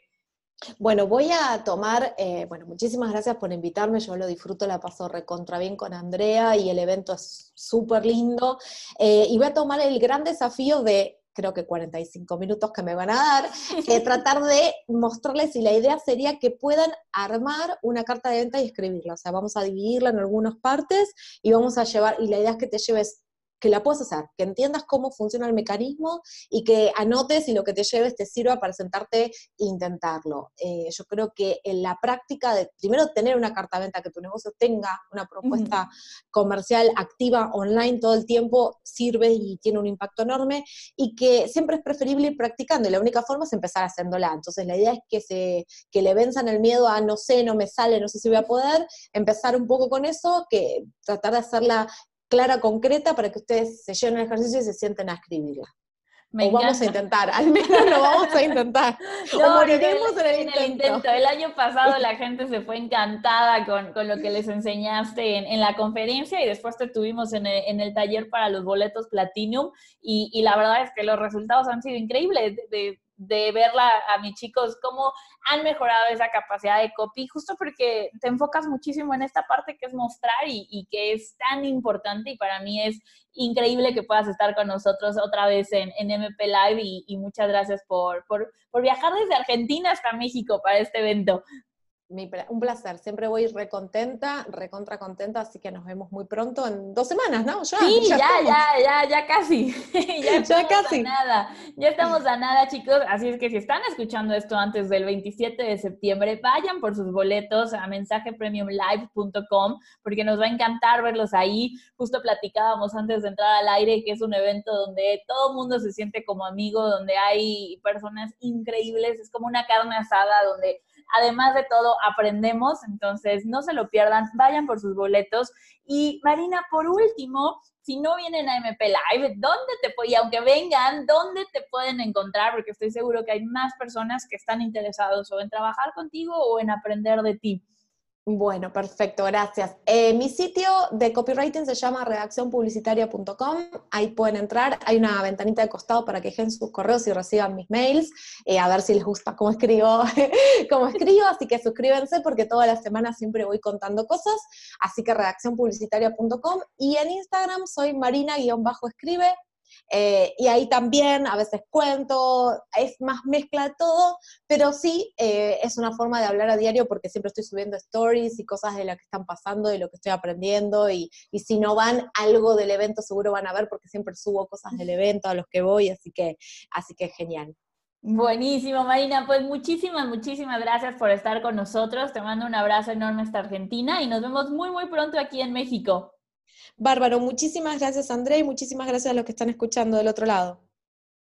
Bueno, voy a tomar, eh, bueno, muchísimas gracias por invitarme, yo lo disfruto, la paso recontra bien con Andrea y el evento es súper lindo. Eh, y voy a tomar el gran desafío de creo que 45 minutos que me van a dar, eh, tratar de mostrarles y la idea sería que puedan armar una carta de venta y escribirla. O sea, vamos a dividirla en algunas partes y vamos a llevar, y la idea es que te lleves que la puedas hacer, que entiendas cómo funciona el mecanismo y que anotes y lo que te lleves te sirva para sentarte e intentarlo. Eh, yo creo que en la práctica de primero tener una carta de venta, que tu negocio tenga una propuesta comercial activa online todo el tiempo, sirve y tiene un impacto enorme y que siempre es preferible ir practicando y la única forma es empezar haciéndola. Entonces la idea es que, se, que le venzan el miedo a no sé, no me sale, no sé si voy a poder, empezar un poco con eso, que tratar de hacerla clara, concreta, para que ustedes se lleven el ejercicio y se sienten a escribirla. o vamos a intentar, al menos lo vamos a intentar. o moriremos en, el, intento. el, año pasado la gente se fue encantada con, con lo que les enseñaste en, en, la conferencia y después te tuvimos en el, en el taller para los boletos Platinum y, y, la verdad es que los resultados han sido increíbles. de, de verla a mis chicos, cómo han mejorado esa capacidad de copy, justo porque te enfocas muchísimo en esta parte que es mostrar y, que es tan importante y para mí es increíble que puedas estar con nosotros otra vez en, MP Live y, muchas gracias por, por, por viajar desde Argentina hasta México para este evento un placer, siempre voy recontenta, recontra contenta, así que nos vemos muy pronto en dos semanas, ¿no? Ya, sí, ya, ya, ya, ya, casi. ya, ya casi. A nada. Ya estamos a nada, chicos. Así es que si están escuchando esto antes del 27 de septiembre, vayan por sus boletos a mensajepremiumlive.com porque nos va a encantar verlos ahí. Justo platicábamos antes de entrar al aire que es un evento donde todo el mundo se siente como amigo, donde hay personas increíbles, es como una carne asada donde Además de todo, aprendemos, entonces no se lo pierdan, vayan por sus boletos. Y Marina, por último, si no vienen a MP Live, ¿dónde te y aunque vengan, dónde te pueden encontrar? Porque estoy seguro que hay más personas que están interesados o en trabajar contigo o en aprender de ti. Bueno, perfecto, gracias. Eh, mi sitio de copywriting se llama redaccionpublicitaria.com. Ahí pueden entrar. Hay una ventanita de costado para que dejen sus correos y reciban mis mails. Eh, a ver si les gusta cómo escribo, cómo escribo. Así que suscríbanse porque todas las semanas siempre voy contando cosas. Así que redaccionpublicitaria.com. Y en Instagram soy marina-escribe. Eh, y ahí también a veces cuento, es más mezcla de todo, pero sí eh, es una forma de hablar a diario porque siempre estoy subiendo stories y cosas de lo que están pasando, de lo que estoy aprendiendo y, y si no van algo del evento seguro van a ver porque siempre subo cosas del evento a los que voy, así que, así que genial. Buenísimo, Marina. Pues muchísimas, muchísimas gracias por estar con nosotros. Te mando un abrazo enorme hasta Argentina y nos vemos muy, muy pronto aquí en México. Bárbaro, muchísimas gracias André y muchísimas gracias a los que están escuchando del otro lado.